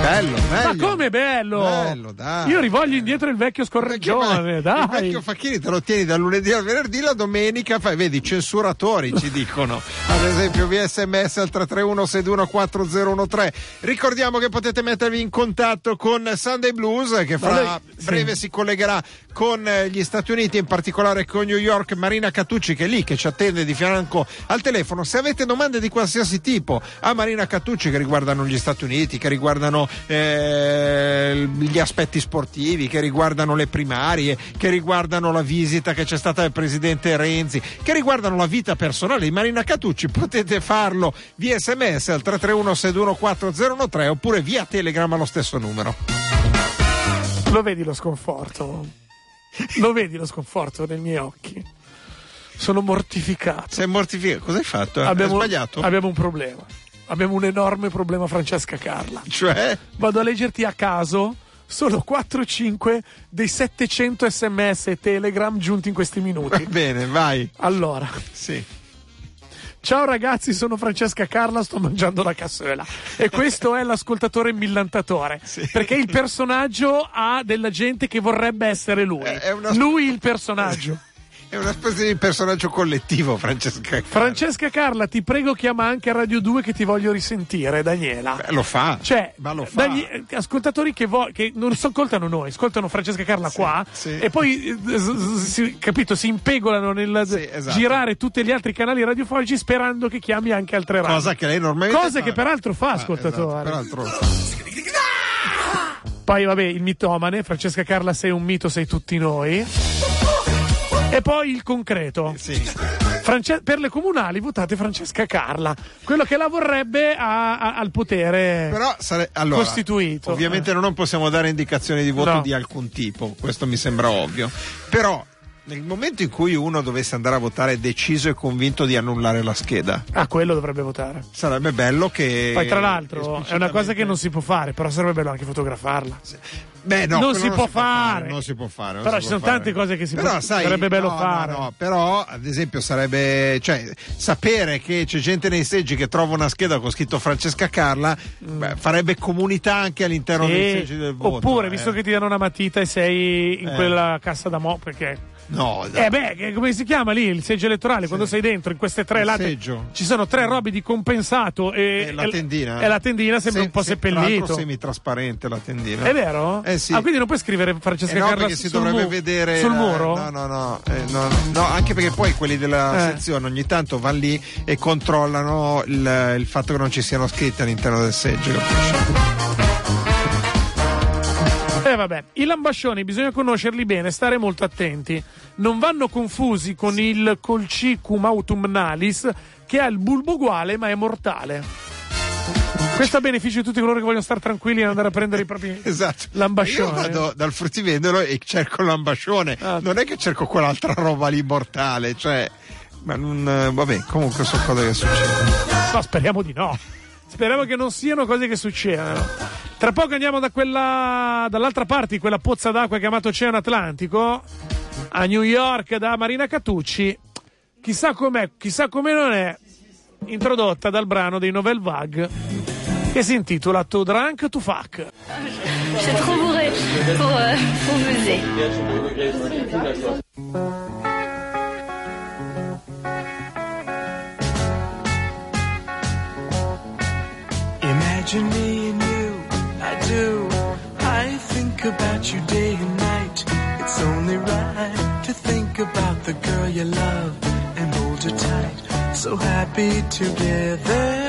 Bello, bello. Ma come bello! Bello, dai. Io rivoglio indietro il vecchio scorreggione, Il dai. vecchio Facchini te lo tieni dal lunedì al venerdì, la domenica fai, vedi, censuratori ci dicono. Ad esempio via sms al 331 6214013. Ricordiamo che potete mettervi in contatto con Sunday Blues che fra sì. breve si collegherà con eh, gli Stati Uniti, in particolare con New York, Marina Catucci che è lì, che ci attende di fianco al telefono. Se avete domande di qualsiasi tipo a Marina Catucci che riguardano gli Stati Uniti, che riguardano eh, gli aspetti sportivi, che riguardano le primarie, che riguardano la visita che c'è stata del presidente Renzi, che riguardano la vita personale di Marina Catucci, potete farlo via sms al 331 6214013 oppure via telegram allo stesso numero. Lo vedi lo sconforto? Lo vedi lo sconforto nei miei occhi? Sono mortificato. Sei mortificato, cosa hai fatto? Abbiamo, hai sbagliato? abbiamo un problema. Abbiamo un enorme problema, Francesca Carla. Cioè? Vado a leggerti a caso solo 4-5 dei 700 sms e telegram giunti in questi Va minuti. bene, vai. Allora, Sì. ciao ragazzi, sono Francesca Carla, sto mangiando la cassola. E questo è l'ascoltatore millantatore. Sì. Perché il personaggio ha della gente che vorrebbe essere lui. È una- Lui il personaggio. È una specie di personaggio collettivo, Francesca. Francesca Carla, ti prego chiama anche a Radio 2 che ti voglio risentire, Daniela. Beh, lo fa. Cioè, ma lo fa. dagli ascoltatori che, vo- che non ascoltano noi, ascoltano Francesca Carla qua sì. e poi, eh, si- capito, si impegolano nel Sì, esatto. girare tutti gli altri canali radiofonici sperando che chiami anche altre radio. Cosa che lei normalmente Cosa fa. che peraltro fa, Ah, ascoltatore. esatto, peraltro Poi, vabbè, il mitomane, Francesca Carla, sei un mito, sei tutti noi. E poi il concreto. sì. France- per le comunali votate Francesca Carla, quello che la vorrebbe a- a- al potere sare- allora, costituito. Ovviamente non possiamo dare indicazioni di voto No. di alcun tipo, questo mi sembra ovvio. Però Nel momento in cui uno dovesse andare a votare deciso e convinto di annullare la scheda, Ah, quello dovrebbe votare. sarebbe bello che. Poi, tra l'altro, è una cosa che esplicitamente- non si può fare, però sarebbe bello anche fotografarla. Beh, no, non quello si può fare. Non si può fare. non Però si ci può sono fare. tante cose che si Però, può- sai, sarebbe bello no, fare. No, no, però, ad esempio, sarebbe. Cioè, sapere che c'è gente nei seggi che trova una scheda con scritto Francesca Carla beh, farebbe comunità anche all'interno Mm. Sì. dei seggi del voto. Oppure, eh. visto che ti danno una matita e sei in Eh. quella cassa da mo, perché. No, dai. Eh beh, come si chiama lì il seggio elettorale? Quando sei dentro in queste tre latte seggio. ci sono tre robe di compensato e, E la tendina. E la tendina sembra Se- un po' se- seppellito. l'altro semitrasparente la tendina. È vero? Eh sì. Ah, quindi non puoi scrivere Francesca Eh no, Carla si sul dovrebbe mu- vedere sul muro? No, no, no, eh, no, no, anche perché poi quelli della Eh. sezione ogni tanto vanno lì e controllano il, il fatto che non ci siano scritti all'interno del seggio. capisci? Eh vabbè, i lambascioni bisogna conoscerli bene, stare molto attenti. Non vanno confusi con il colcicum autumnalis che ha il bulbo uguale ma è mortale. Questo a beneficio di tutti coloro che vogliono stare tranquilli e andare a prendere i propri Esatto. lambascioni. Io vado dal fruttivendolo e cerco l'ambascione, Ah. non è che cerco quell'altra roba lì mortale, cioè. Ma non. Vabbè, comunque sono cose che succedono. No, speriamo di no. Speriamo che non siano cose che succedano. Tra poco andiamo da quella, dall'altra parte di quella pozza d'acqua chiamato Oceano Atlantico a New York da Marina Catucci. Chissà com'è, chissà come non è, introdotta dal brano dei Novel Vague che si intitola To Drunk to Fuck. Je suis trop bourré pour, euh, pour Imagine me and you, I do. I think about you day and night. It's only right to think about the girl you love and hold her tight. So happy together.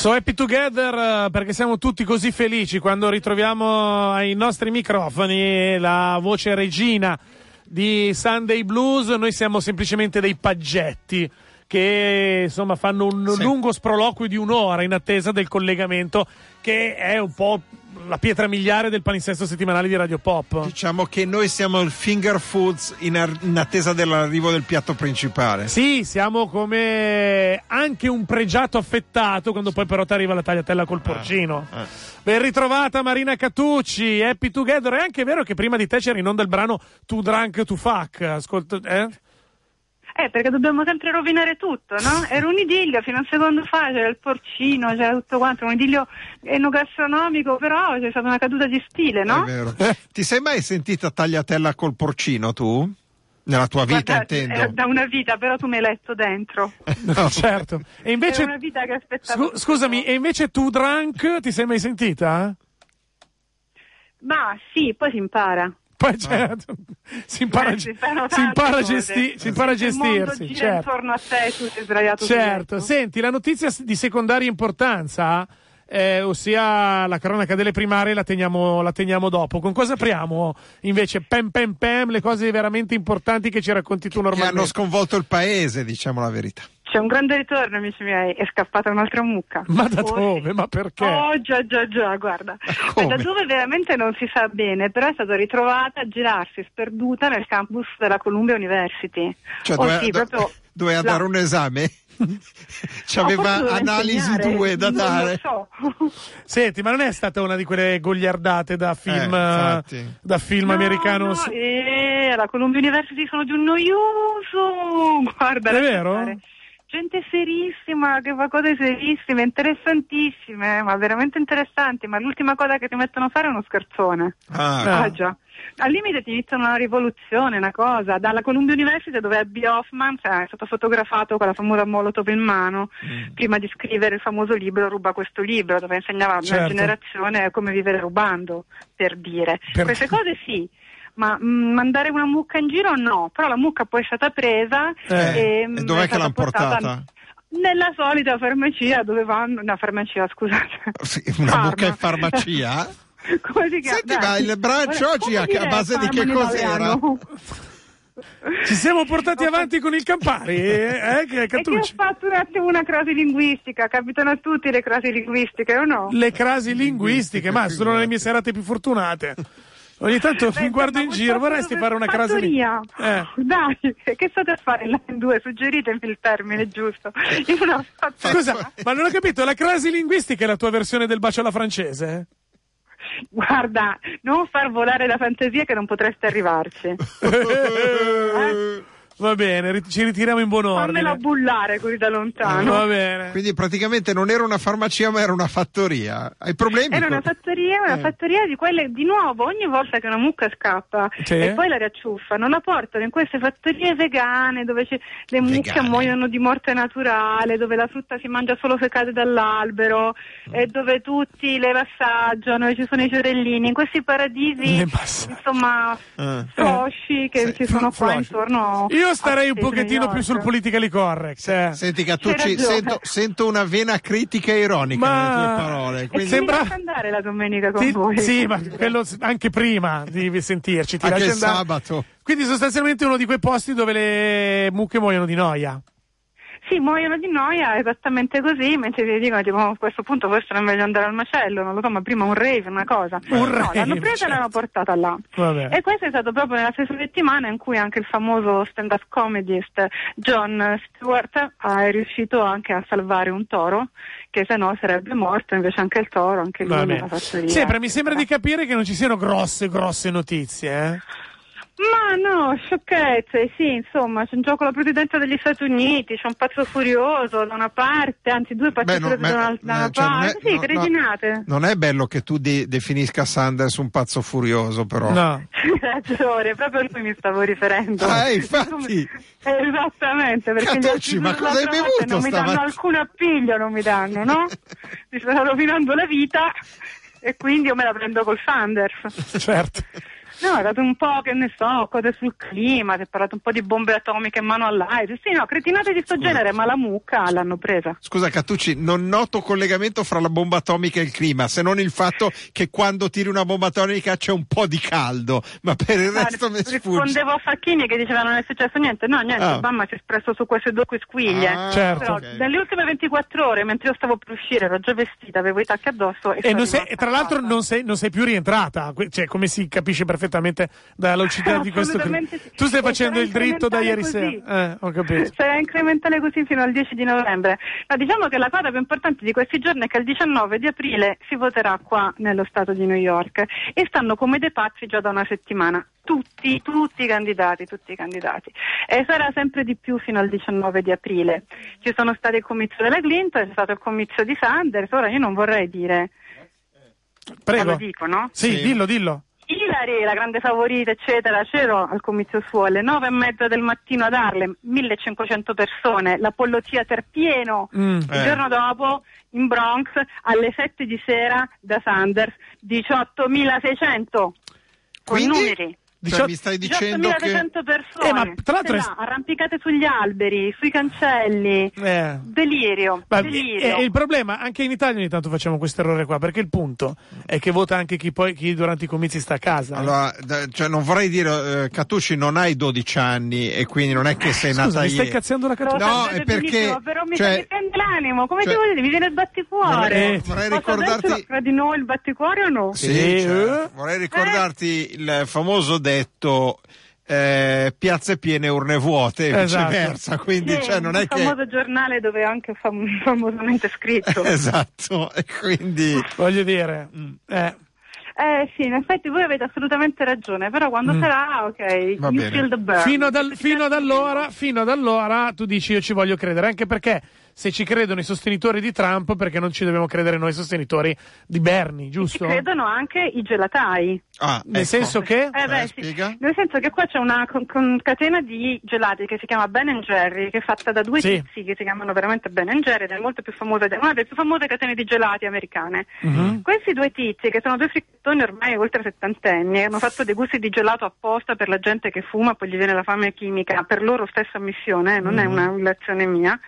So happy together eh, perché siamo tutti così felici quando ritroviamo ai nostri microfoni la voce regina di Sunday Blues. Noi siamo semplicemente dei paggetti che insomma fanno un Sì. lungo sproloquio di un'ora in attesa del collegamento che è un po' la pietra miliare del palinsesto settimanale di Radio Pop. Diciamo che noi siamo il finger foods in, ar- in attesa dell'arrivo del piatto principale. Sì, siamo come anche un pregiato affettato quando poi però ti arriva la tagliatella col porcino. eh. Ben ritrovata Marina Catucci, Happy Together. È anche vero che prima di te c'era in onda il brano Tu Drunk To Fuck. Ascolta, eh? Eh, perché dobbiamo sempre rovinare tutto, no? Era un idillio, fino a un secondo fa c'era il porcino, c'era tutto quanto, un idillio enogastronomico, però c'è stata una caduta di stile, no? È vero. Ti sei mai sentita tagliatella col porcino tu? Nella tua vita, Guarda, intendo. è da una vita, però tu mi hai letto dentro. No. certo. E È invece, una vita che aspettavo. scu- scusami, e invece Tu Drunk ti sei mai sentita? Ma sì, poi si impara. Poi certo, si impara, Eh, si impara gesti- si impara a Il mondo gestirsi. gira Certo. intorno a te tu sei sdraiato Certo, letto. senti, la notizia di secondaria importanza, eh, ossia la cronaca delle primarie, la teniamo, la teniamo dopo. Con cosa apriamo invece? Pem pem pem, le cose veramente importanti che ci racconti tu Che hanno normalmente. sconvolto il paese, diciamo la verità. C'è un grande ritorno, amici miei, è scappata un'altra mucca. Ma da Oh, dove? Ma perché? Oh già già già, guarda. come? E da dove veramente non si sa bene, però è stata ritrovata a girarsi sperduta nel campus della Columbia University. Cioè, oh, doveva, sì, do- proprio doveva là. dare un esame? C'aveva forse doveva analisi insegnare, 2 da non dare. lo so. Senti, ma non è stata una di quelle gogliardate da film, Eh, da film No, americano? no, su- eh, la Columbia University sono di un noioso. Guarda, È vero? stare. Gente serissima, che fa cose serissime, interessantissime, ma veramente interessanti. Ma l'ultima cosa che ti mettono a fare è uno scherzone. Ah, Ah, già. Al limite ti iniziano una rivoluzione, una cosa. Dalla Columbia University dove Abby Hoffman cioè, è stato fotografato con la famosa Molotov in mano Mm. prima di scrivere il famoso libro Ruba questo libro, dove insegnava a una Certo. generazione come vivere rubando, per dire. Per- Queste cose sì. Ma mm, mandare una mucca in giro no, però la mucca poi è stata presa Eh, e, mm, e dov'è è che l'hanno portata? Nella solita farmacia dove vanno, una farmacia scusate. Sì, una Parma. mucca in farmacia? Come si chiama? Senti, Dai. ma il brunch Ora, oggi a- a base di che cos'era? Ci siamo portati avanti con il Campari, eh, eh, E che ho fatto un attimo una crasi linguistica, capitano a tutti le crasi linguistiche o no? Le crasi linguistiche, ma sono le mie serate più fortunate. Ogni tanto mi guardo in giro, vorresti fare una crasi fattoria. Eh. Dai, che state a fare là in due? Suggeritemi il termine giusto. Scusa, ma non ho capito, la crasi linguistica è la tua versione del bacio alla francese? Guarda, non far volare la fantasia che non potreste arrivarci. Va bene, ci ritiriamo in buon Fammela ordine. bullare così da lontano. Va bene. Quindi praticamente non era una farmacia ma era una fattoria. Hai problemi? Era una con- fattoria, una Eh. fattoria di quelle, di nuovo, ogni volta che una mucca scappa Sì. e poi la riacciuffano, la portano in queste fattorie vegane dove le mucche Vegane. muoiono di morte naturale, dove la frutta si mangia solo se cade dall'albero e dove tutti le massaggiano e ci sono i fiorellini, in questi paradisi, insomma, Eh. flosci che ci sono qua intorno. Io a starei un pochettino più sul politically correct. eh. Senti Cattucci, sento, sento una vena critica e ironica Ma- nelle tue parole. Quindi... lascia andare la domenica con Ti- voi. sì, ma quello anche prima di sentirci. Ti Anche il sabato. Quindi sostanzialmente uno di quei posti dove le mucche muoiono di noia. Sì, muoiono di noia esattamente così, mentre ti dicono tipo, "Oh, a questo punto forse non è meglio andare al macello, non lo so, ma prima un rave, una cosa. Un no, rave, l'hanno presa e certo. l'hanno portata là. Vabbè. E questo è stato proprio nella stessa settimana in cui anche il famoso stand-up comedist John Stewart è riuscito anche a salvare un toro, che se no sarebbe morto, invece anche il toro, anche lui Va nella fattoria. Sempre mi sembra di capire che non ci siano grosse, grosse notizie. Eh? Ma no, sciocchezze, sì, insomma, c'è in gioco la presidenza degli Stati Uniti, c'è un pazzo furioso da una parte, anzi due pazzi no, furiosi da una, beh, da una eh, cioè, non è- parte, sì, no, no. cretinate. Non è bello che tu de- definisca Sanders un pazzo furioso, però. No. Hai ragione, proprio a lui mi stavo riferendo. Ah, eh, infatti. Eh, Esattamente, perché gli Catucci, altri ma cosa hai bevuto Non mi danno alcun appiglio, non mi danno, no? mi stanno rovinando la vita e quindi io me la prendo col Sanders. Certo. No, è dato un po', che ne so, cose sul clima, si è parlato un po' di bombe atomiche in mano all'aereo. Sì, no, cretinate di sto genere, ma la mucca l'hanno presa. Scusa Cattucci, non noto collegamento fra la bomba atomica e il clima, se non il fatto che quando tiri una bomba atomica c'è un po' di caldo, ma per il No, resto mi sfugge. rispondevo a Facchini che diceva non è successo niente. No, niente, Ah. Obama si è espresso su queste due quisquiglie. Ah, Certo. Però ok. nelle ultime 24 ore, mentre io stavo per uscire, ero già vestita, avevo i tacchi addosso e, E, sei- e tra l'altro non sei, non sei più rientrata, cioè come si capisce perfettamente dalla lucidità di questo. Tu stai facendo il dritto da ieri incrementale sera. Eh, ho capito. Sarà incrementale così fino al 10 di novembre. Ma diciamo che la cosa più importante di questi giorni è che il 19 di aprile si voterà qua nello Stato di New York e stanno come dei pazzi già da una settimana. Tutti, tutti i candidati, tutti i candidati. E sarà sempre di più fino al 19 di aprile. Ci sono stati il comizio della Clinton, c'è stato il comizio di Sanders, ora io non vorrei dire, ma Prego. lo dico, no? Sì, Sì. dillo, dillo. Hillary, la grande favorita, eccetera, c'ero al comizio suo alle nove e mezza del mattino ad Harlem, 1500 persone, l'Apollo Theater pieno. Mm. Il Eh. giorno dopo, in Bronx, alle 7 di sera, da Sanders, 18.600. Con Quindi? numeri. Cioè, mi stai dicendo che... 18.600 persone. Eh, ma tra l'altro Là, arrampicate sugli alberi, sui cancelli. Eh. Delirio, Ma delirio. eh, il problema, anche in Italia ogni tanto facciamo questo errore qua, perché il punto è che vota anche chi poi chi durante i comizi sta a casa. eh. Allora, cioè, non vorrei dire, eh, Cattucci non hai 12 anni e quindi non è che sei Scusa, nata mi stai ieri. cazziando la cattura? No, è perché, però mi, cioè- prende l'animo, come cioè- ti voglio dire, mi viene il batticuore. Vorrei, Eh, vorrei Posso ricordarti... fra di noi il batticuore o no? Sì, Sì, cioè, eh. vorrei ricordarti il famoso detto eh, piazze piene, urne vuote e Esatto. viceversa, quindi Sì, cioè, non un è che... famoso giornale dove anche fam- famosamente scritto. esatto, e quindi... Voglio dire, mm, eh, eh sì, in effetti voi avete assolutamente ragione, però quando sarà, ok, Va you bene. feel the burn. fino, ad al- fino ad allora, fino ad allora tu dici io ci voglio credere, anche perché se ci credono i sostenitori di Trump, perché non ci dobbiamo credere noi sostenitori di Bernie, Ci giusto? credono anche i gelatai. Ah, Nel ecco. senso che... Eh beh, Eh, sì. spiega? Nel senso che qua c'è una con- con- catena di gelati che si chiama Ben Jerry, che è fatta da due Sì. tizi che si chiamano veramente Ben Jerry ed è molto più famosa, una delle più famose catene di gelati americane. Mhm. Questi due tizi, che sono due fricchettoni ormai oltre settantenni, hanno fatto dei gusti di gelato apposta per la gente che fuma, poi gli viene la fame chimica, per loro stessa missione, eh, non è una lezione mia.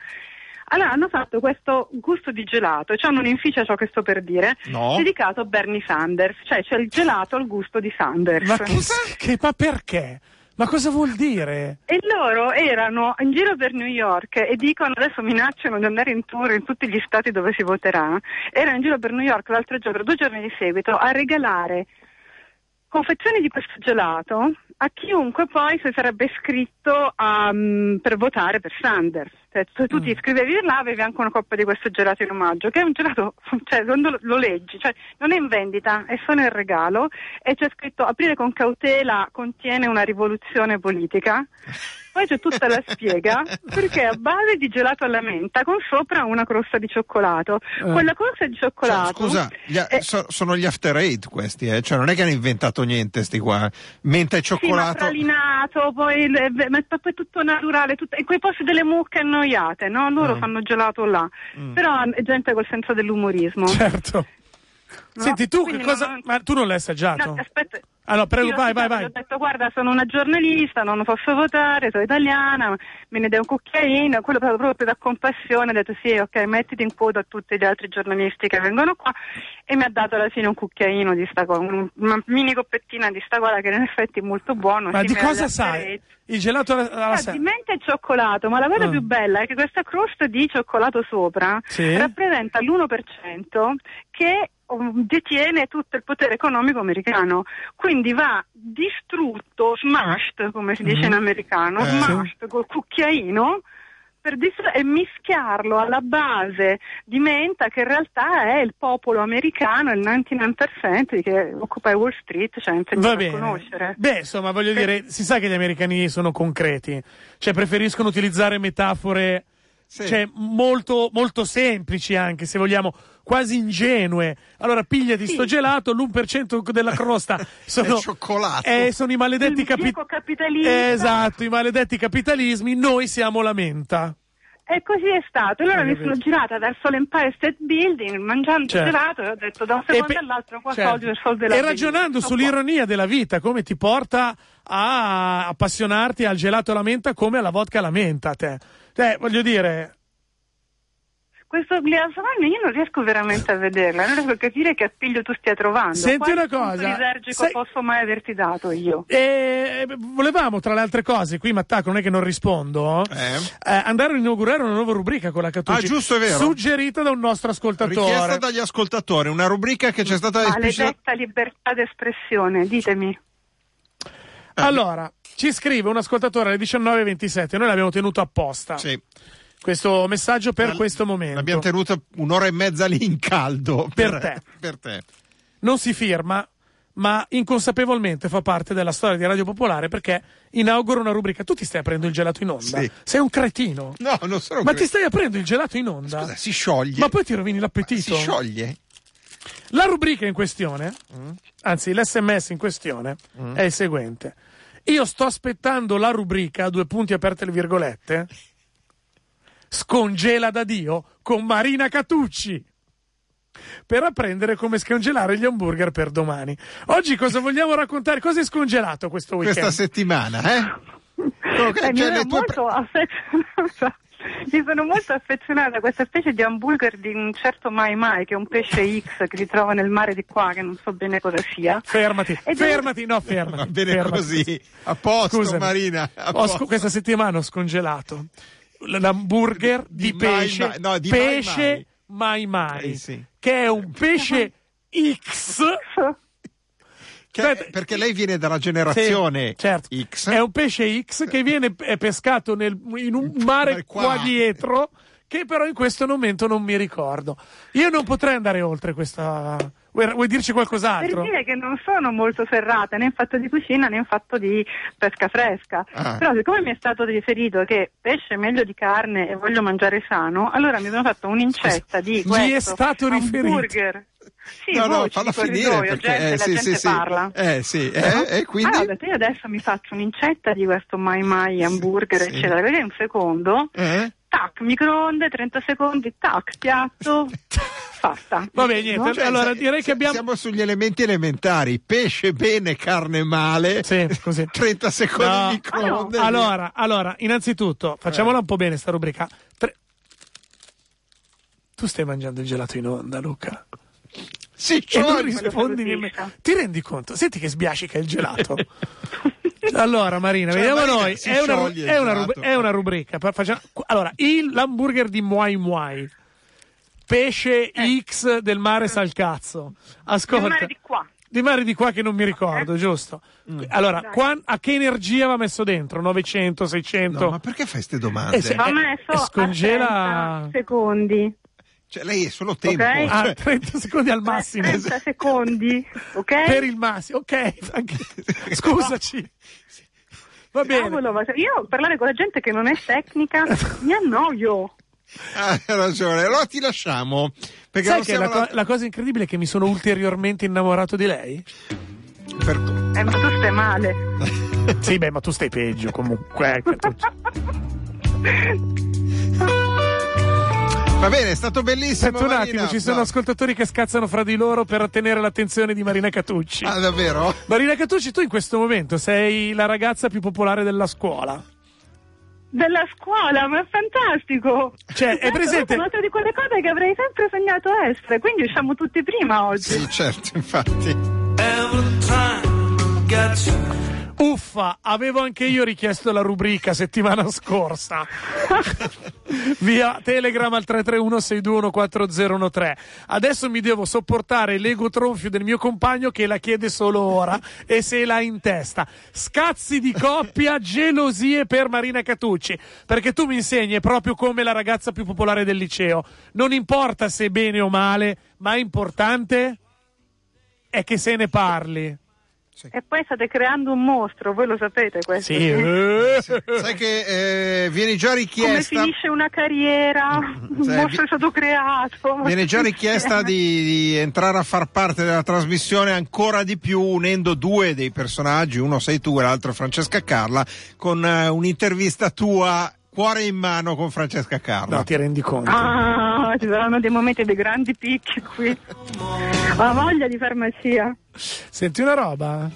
Allora hanno fatto questo gusto di gelato, cioè non inficia ciò che sto per dire, No. dedicato a Bernie Sanders, cioè c'è il gelato al gusto di Sanders. Ma, che, che- ma perché? Ma cosa vuol dire? E loro erano in giro per New York e dicono adesso minacciano di andare in tour in tutti gli stati dove si voterà. Erano in giro per New York l'altro giorno, due giorni di seguito, a regalare confezioni di questo gelato a chiunque poi si sarebbe iscritto a, mm, per votare per Sanders. Cioè, tu, tu ti iscrivevi là, avevi anche una coppa di questo gelato in omaggio, che è un gelato, cioè, quando lo, lo leggi, cioè, non è in vendita, è solo in regalo e c'è scritto aprire con cautela contiene una rivoluzione politica. Poi c'è tutta la spiega perché è a base di gelato alla menta con sopra una crosta di cioccolato. Eh. Quella crosta di cioccolato. Scusa, gli a- so- sono gli after eight questi, eh? cioè non è che hanno inventato niente sti qua. Menta e Sì, ma cioccolato. pralinato, poi, ma poi è tutto naturale, tutto, in quei posti delle mucche annoiate, no? Loro Mm. fanno gelato là. Mm. Però è gente col senso dell'umorismo. Certo. No? Senti, tu che Quindi cosa. non- Ma tu non l'hai assaggiato? No, aspetta. Ah, no, prego, vai, vai, vai. Ho detto, guarda, sono una giornalista, non posso votare, sono italiana, me ne dai un cucchiaino. Quello proprio, proprio da compassione ha detto, sì, ok, mettiti in coda a tutti gli altri giornalisti che vengono qua. E mi ha dato alla fine un cucchiaino di sta cosa, un- una mini coppettina di sta cosa che in effetti è molto buono. Ma di cosa sai? Il gelato alla, alla Ah, di menta e cioccolato, ma la cosa Ah. più bella è che questa crosta di cioccolato sopra Sì. rappresenta l'1% che detiene tutto il potere economico americano. Quindi va distrutto, smashed, come si dice in Mhm. americano, Eh. smashed col cucchiaino per distru- e mischiarlo alla base di menta che in realtà è il popolo americano, il 99% di che occupa Wall Street, cioè insegnato a conoscere. Beh, insomma, voglio dire, si sa che gli americani sono concreti, cioè preferiscono utilizzare metafore cioè, molto, molto semplici anche, se vogliamo, quasi ingenue. Allora, pigliati sto gelato, l'1% della crosta sono, eh, sono i maledetti capi- cieco capitalista. Esatto, i maledetti capitalismi, noi siamo la menta. E così è stato. Allora Eh, mi sono girata verso l'Empire State Building mangiando Certo. gelato e ho detto da un secondo pe- all'altro qua certo. soldi per soldi della E vita. ragionando qua. sull'ironia della vita, come ti porta a appassionarti al gelato alla menta come alla vodka alla menta, te. Cioè, voglio dire, Questo gliasone io non riesco veramente a vederla, non riesco a capire che appiglio tu stia trovando. Senti Quale una cosa, lisergico sai- posso mai averti dato io? E volevamo, tra le altre cose, qui Mattacco non è che non rispondo, eh, andare a inaugurare una nuova rubrica con la Catucci. Ah, giusto, è vero. Suggerita da un nostro ascoltatore. Richiesta dagli ascoltatori, una rubrica che c'è stata esplicita- Maledetta libertà d'espressione, ditemi. Allora, ci scrive un ascoltatore alle 19.27, noi l'abbiamo tenuto apposta. Questo messaggio per La- questo momento. L'abbiamo tenuta un'ora e mezza lì in caldo. Per te. Per te. Non si firma, ma inconsapevolmente fa parte della storia di Radio Popolare perché inaugura una rubrica. Tu ti stai aprendo il gelato in onda? Sì. Sei un cretino. No, non sono Ma cre- ti stai aprendo il gelato in onda? Scusa, si scioglie. Ma poi ti rovini l'appetito. Si scioglie. La rubrica in questione, Mm. anzi l'SMS in questione, è il seguente. Io sto aspettando la rubrica, due punti aperte le virgolette, scongela da Dio con Marina Catucci per apprendere come scongelare gli hamburger per domani. Oggi cosa vogliamo raccontare? Cosa è scongelato questo weekend? Questa settimana, eh? Comunque, Eh, mi, cioè, le tue molto affezionata, mi sono molto affezionata a questa specie di hamburger di un certo Mai Mai, che è un pesce X che si trova nel mare di qua, che non so bene cosa sia. Fermati, Ed è- fermati, no, fermati. Va bene fermati. così. A posto, Scusami. Marina. a Ho posto. questa settimana ho scongelato l'hamburger di, Di Mai pesce, Mai- no, di Mai pesce mai mai, Eh, sì. che è un pesce X. Che- perché lei viene dalla generazione Sì, certo. X. È un pesce X che viene è pescato nel- in un mare qua. qua dietro, che però in questo momento non mi ricordo. Io non potrei andare oltre questa. Vuoi, vuoi dirci Per qualcos'altro? dire che non sono molto ferrata né in fatto di cucina né in fatto di pesca fresca. Ah. Però siccome mi è stato riferito che pesce è meglio di carne e voglio mangiare sano, allora mi sono fatto un'incetta di Gli questo è stato riferito. hamburger. Sì, no, no, falla finire perché gente, eh, la sì, gente sì, parla. Eh sì, eh, No? e quindi Allora, io adesso mi faccio un'incetta di questo mai mai hamburger, sì. eccetera. Perché un secondo, Eh? tac, microonde, 30 secondi, tac, piatto, fatta. Vabbè, niente. No? Cioè, allora direi che abbiamo. Siamo sugli elementi elementari. Pesce bene, carne male. Sì, così. 30 secondi No. di microonde. Allora, allora, innanzitutto, facciamola un po' bene sta rubrica. Tre- Tu stai mangiando il gelato in onda, Luca? Sì, E cioè, non rispondi nemmeno. Ti rendi conto? Senti che sbiascica il gelato. allora, Marina, Cioè, vediamo Marina, noi. È una, è una rub- è una rubrica. Facciamo- Allora, il, l'hamburger di Muay Muay. Pesce X del mare Salcazzo. Ascolta. Del mare di qua. Di mare di qua che non mi ricordo, giusto? Mm. Allora, qua- a che energia va messo dentro? 900, 600? No, ma perché fai queste domande? Eh, se- eh, messo eh, scongela- 30 secondi. Cioè, lei è solo tempo. Ok. Ah, cioè, 30 secondi al massimo. 30 secondi, ok? Per il massimo, ok. Scusaci. Va bene. Cavolo, io parlare con la gente che non è tecnica mi annoio. ah, hai ragione. Allora ti lasciamo. Perché Sai che la, co- la- la cosa incredibile è che mi sono ulteriormente innamorato di lei? per- Eh, ma tu stai male. Sì, beh, ma tu stai peggio comunque. Va bene, è stato bellissimo. Aspetta un Marina. attimo, ci sono No. ascoltatori che scazzano fra di loro per ottenere l'attenzione di Marina Catucci. Ah, davvero? Marina Catucci, tu in questo momento sei la ragazza più popolare della scuola. Della scuola, ma è fantastico. Cioè, è Ecco, presente- È un'altra di quelle cose che avrei sempre sognato essere, quindi usciamo tutti prima oggi. Sì, certo, infatti. Uffa, avevo anche io richiesto la rubrica settimana scorsa. Via Telegram al 331-6214013. Adesso mi devo sopportare l'ego tronfio del mio compagno che la chiede solo ora e se l'ha in testa. Scazzi di coppia, gelosie per Marina Catucci. Perché tu mi insegni proprio come la ragazza più popolare del liceo. Non importa se bene o male, ma è importante è che se ne parli. E poi state creando un mostro, voi lo sapete questo? Sì, eh. Sai che eh, viene già Come richiesta. finisce una carriera, un Sai, mostro vi- è stato creato. Viene già richiesta di, di entrare a far parte della trasmissione ancora di più unendo due dei personaggi, uno sei tu e l'altro Francesca Carla, con eh, un'intervista tua cuore in mano con Francesca Carla. No, ti rendi conto? Ah, ci saranno dei momenti dei grandi picchi qui. Ho voglia di farmacia. Senti una roba?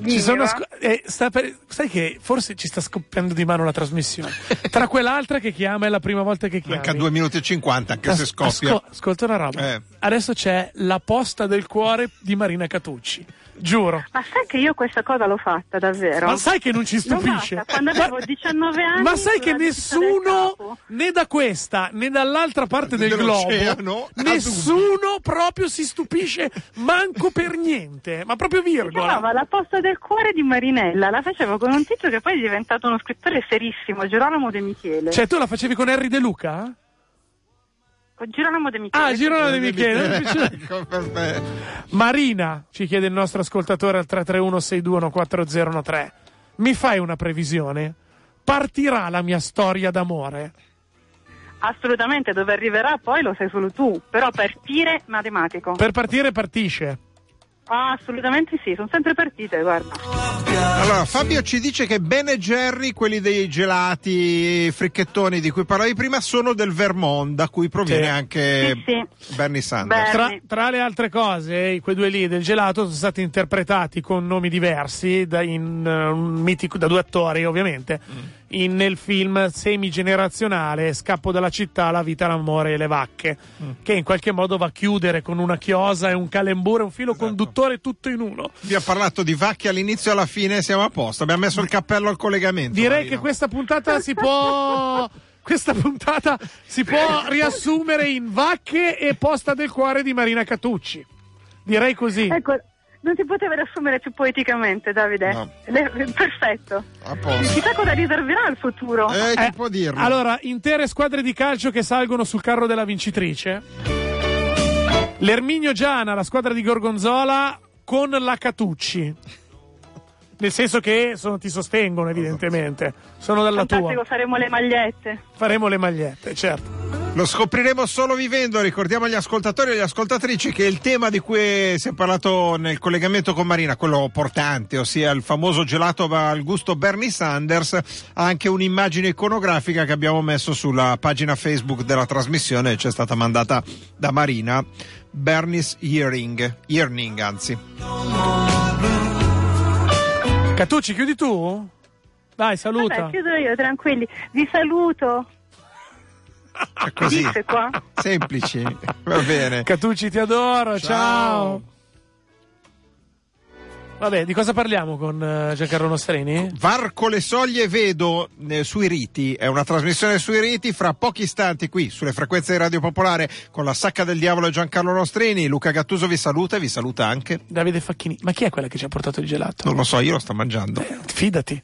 Scu- eh, sta per- sai che forse ci sta scoppiando di mano la trasmissione. Tra quell'altra che chiama è la prima volta che chiama. Manca 2 minuti e 50 anche se scoppia. ascolta una roba. Eh. Adesso c'è la posta del cuore di Marina Catucci. Giuro. Ma sai che io questa cosa l'ho fatta davvero? Ma sai che non ci L'ho stupisce? fatta quando Ma- avevo 19 anni. Ma sai che nessuno, né da questa né dall'altra parte del globo, nessuno proprio si stupisce manco per niente, ma proprio Si virgola. chiamava La posta del cuore di Marinella, la facevo con un tizio che poi è diventato uno scrittore serissimo, Girolamo De Michele. Cioè, tu la facevi con Harry De Luca? Girolamo De Michele. Ah, Girolamo De Michele. ecco. Marina, ci chiede il nostro ascoltatore al 331-6214013. Mi fai una previsione? Partirà la mia storia d'amore? Assolutamente, dove arriverà poi lo sai solo tu, però partire matematico. Per partire partisce. Ah, assolutamente sì, sono sempre partite, guarda. Allora, Fabio ci dice che Ben e Jerry, quelli dei gelati fricchettoni di cui parlavi prima, sono del Vermont, da cui proviene Sì. anche Sì, Bernie Sanders. Beh, Tra, Sì. tra le altre cose, quei due lì del gelato sono stati interpretati con nomi diversi da, in, un mitico- da due attori, ovviamente, in- nel film semigenerazionale Scappo dalla città, la vita, l'amore e le vacche, che in qualche modo va a chiudere con una chiosa e un calembure, un filo conduttore tutto in uno. Vi ha parlato di vacche all'inizio e alla fine, siamo a posto. Abbiamo messo il cappello al collegamento. Direi Marino. che questa puntata si può. Questa puntata si può riassumere in vacche e posta del cuore di Marina Catucci. Direi così. Ecco, non si poteva riassumere più poeticamente, Davide. No. Le- perfetto. A posto. Chissà cosa riserverà il futuro. Eh, chi Eh, può dirlo? Allora, intere squadre di calcio che salgono sul carro della vincitrice. L'Erminio Giana, la squadra di Gorgonzola, con la Catucci. Nel senso che sono- ti sostengono, evidentemente. Sono dalla Fantastico, tua. faremo le magliette. Faremo le magliette, certo. Lo scopriremo solo vivendo. Ricordiamo agli ascoltatori e alle ascoltatrici che il tema di cui si è parlato nel collegamento con Marina, quello portante, ossia il famoso gelato al gusto Bernie Sanders, ha anche un'immagine iconografica che abbiamo messo sulla pagina Facebook della trasmissione, ci è stata mandata da Marina. Bernie's Earring, Earning anzi. Catucci, chiudi tu? Dai, saluta. Vabbè, chiudo io, tranquilli. Vi saluto. È così. Semplici. Va bene. Catucci ti adoro, ciao. Vabbè, di cosa parliamo con eh, Giancarlo Nostrini? Varco le soglie vedo eh, sui riti, è una trasmissione sui riti fra pochi istanti qui sulle frequenze di Radio Popolare con la sacca del diavolo e Giancarlo Nostrini. Luca Gattuso vi saluta e vi saluta anche. Davide Facchini. Ma chi è quella che ci ha portato il gelato? Non lo so, io lo sto mangiando. Fidati.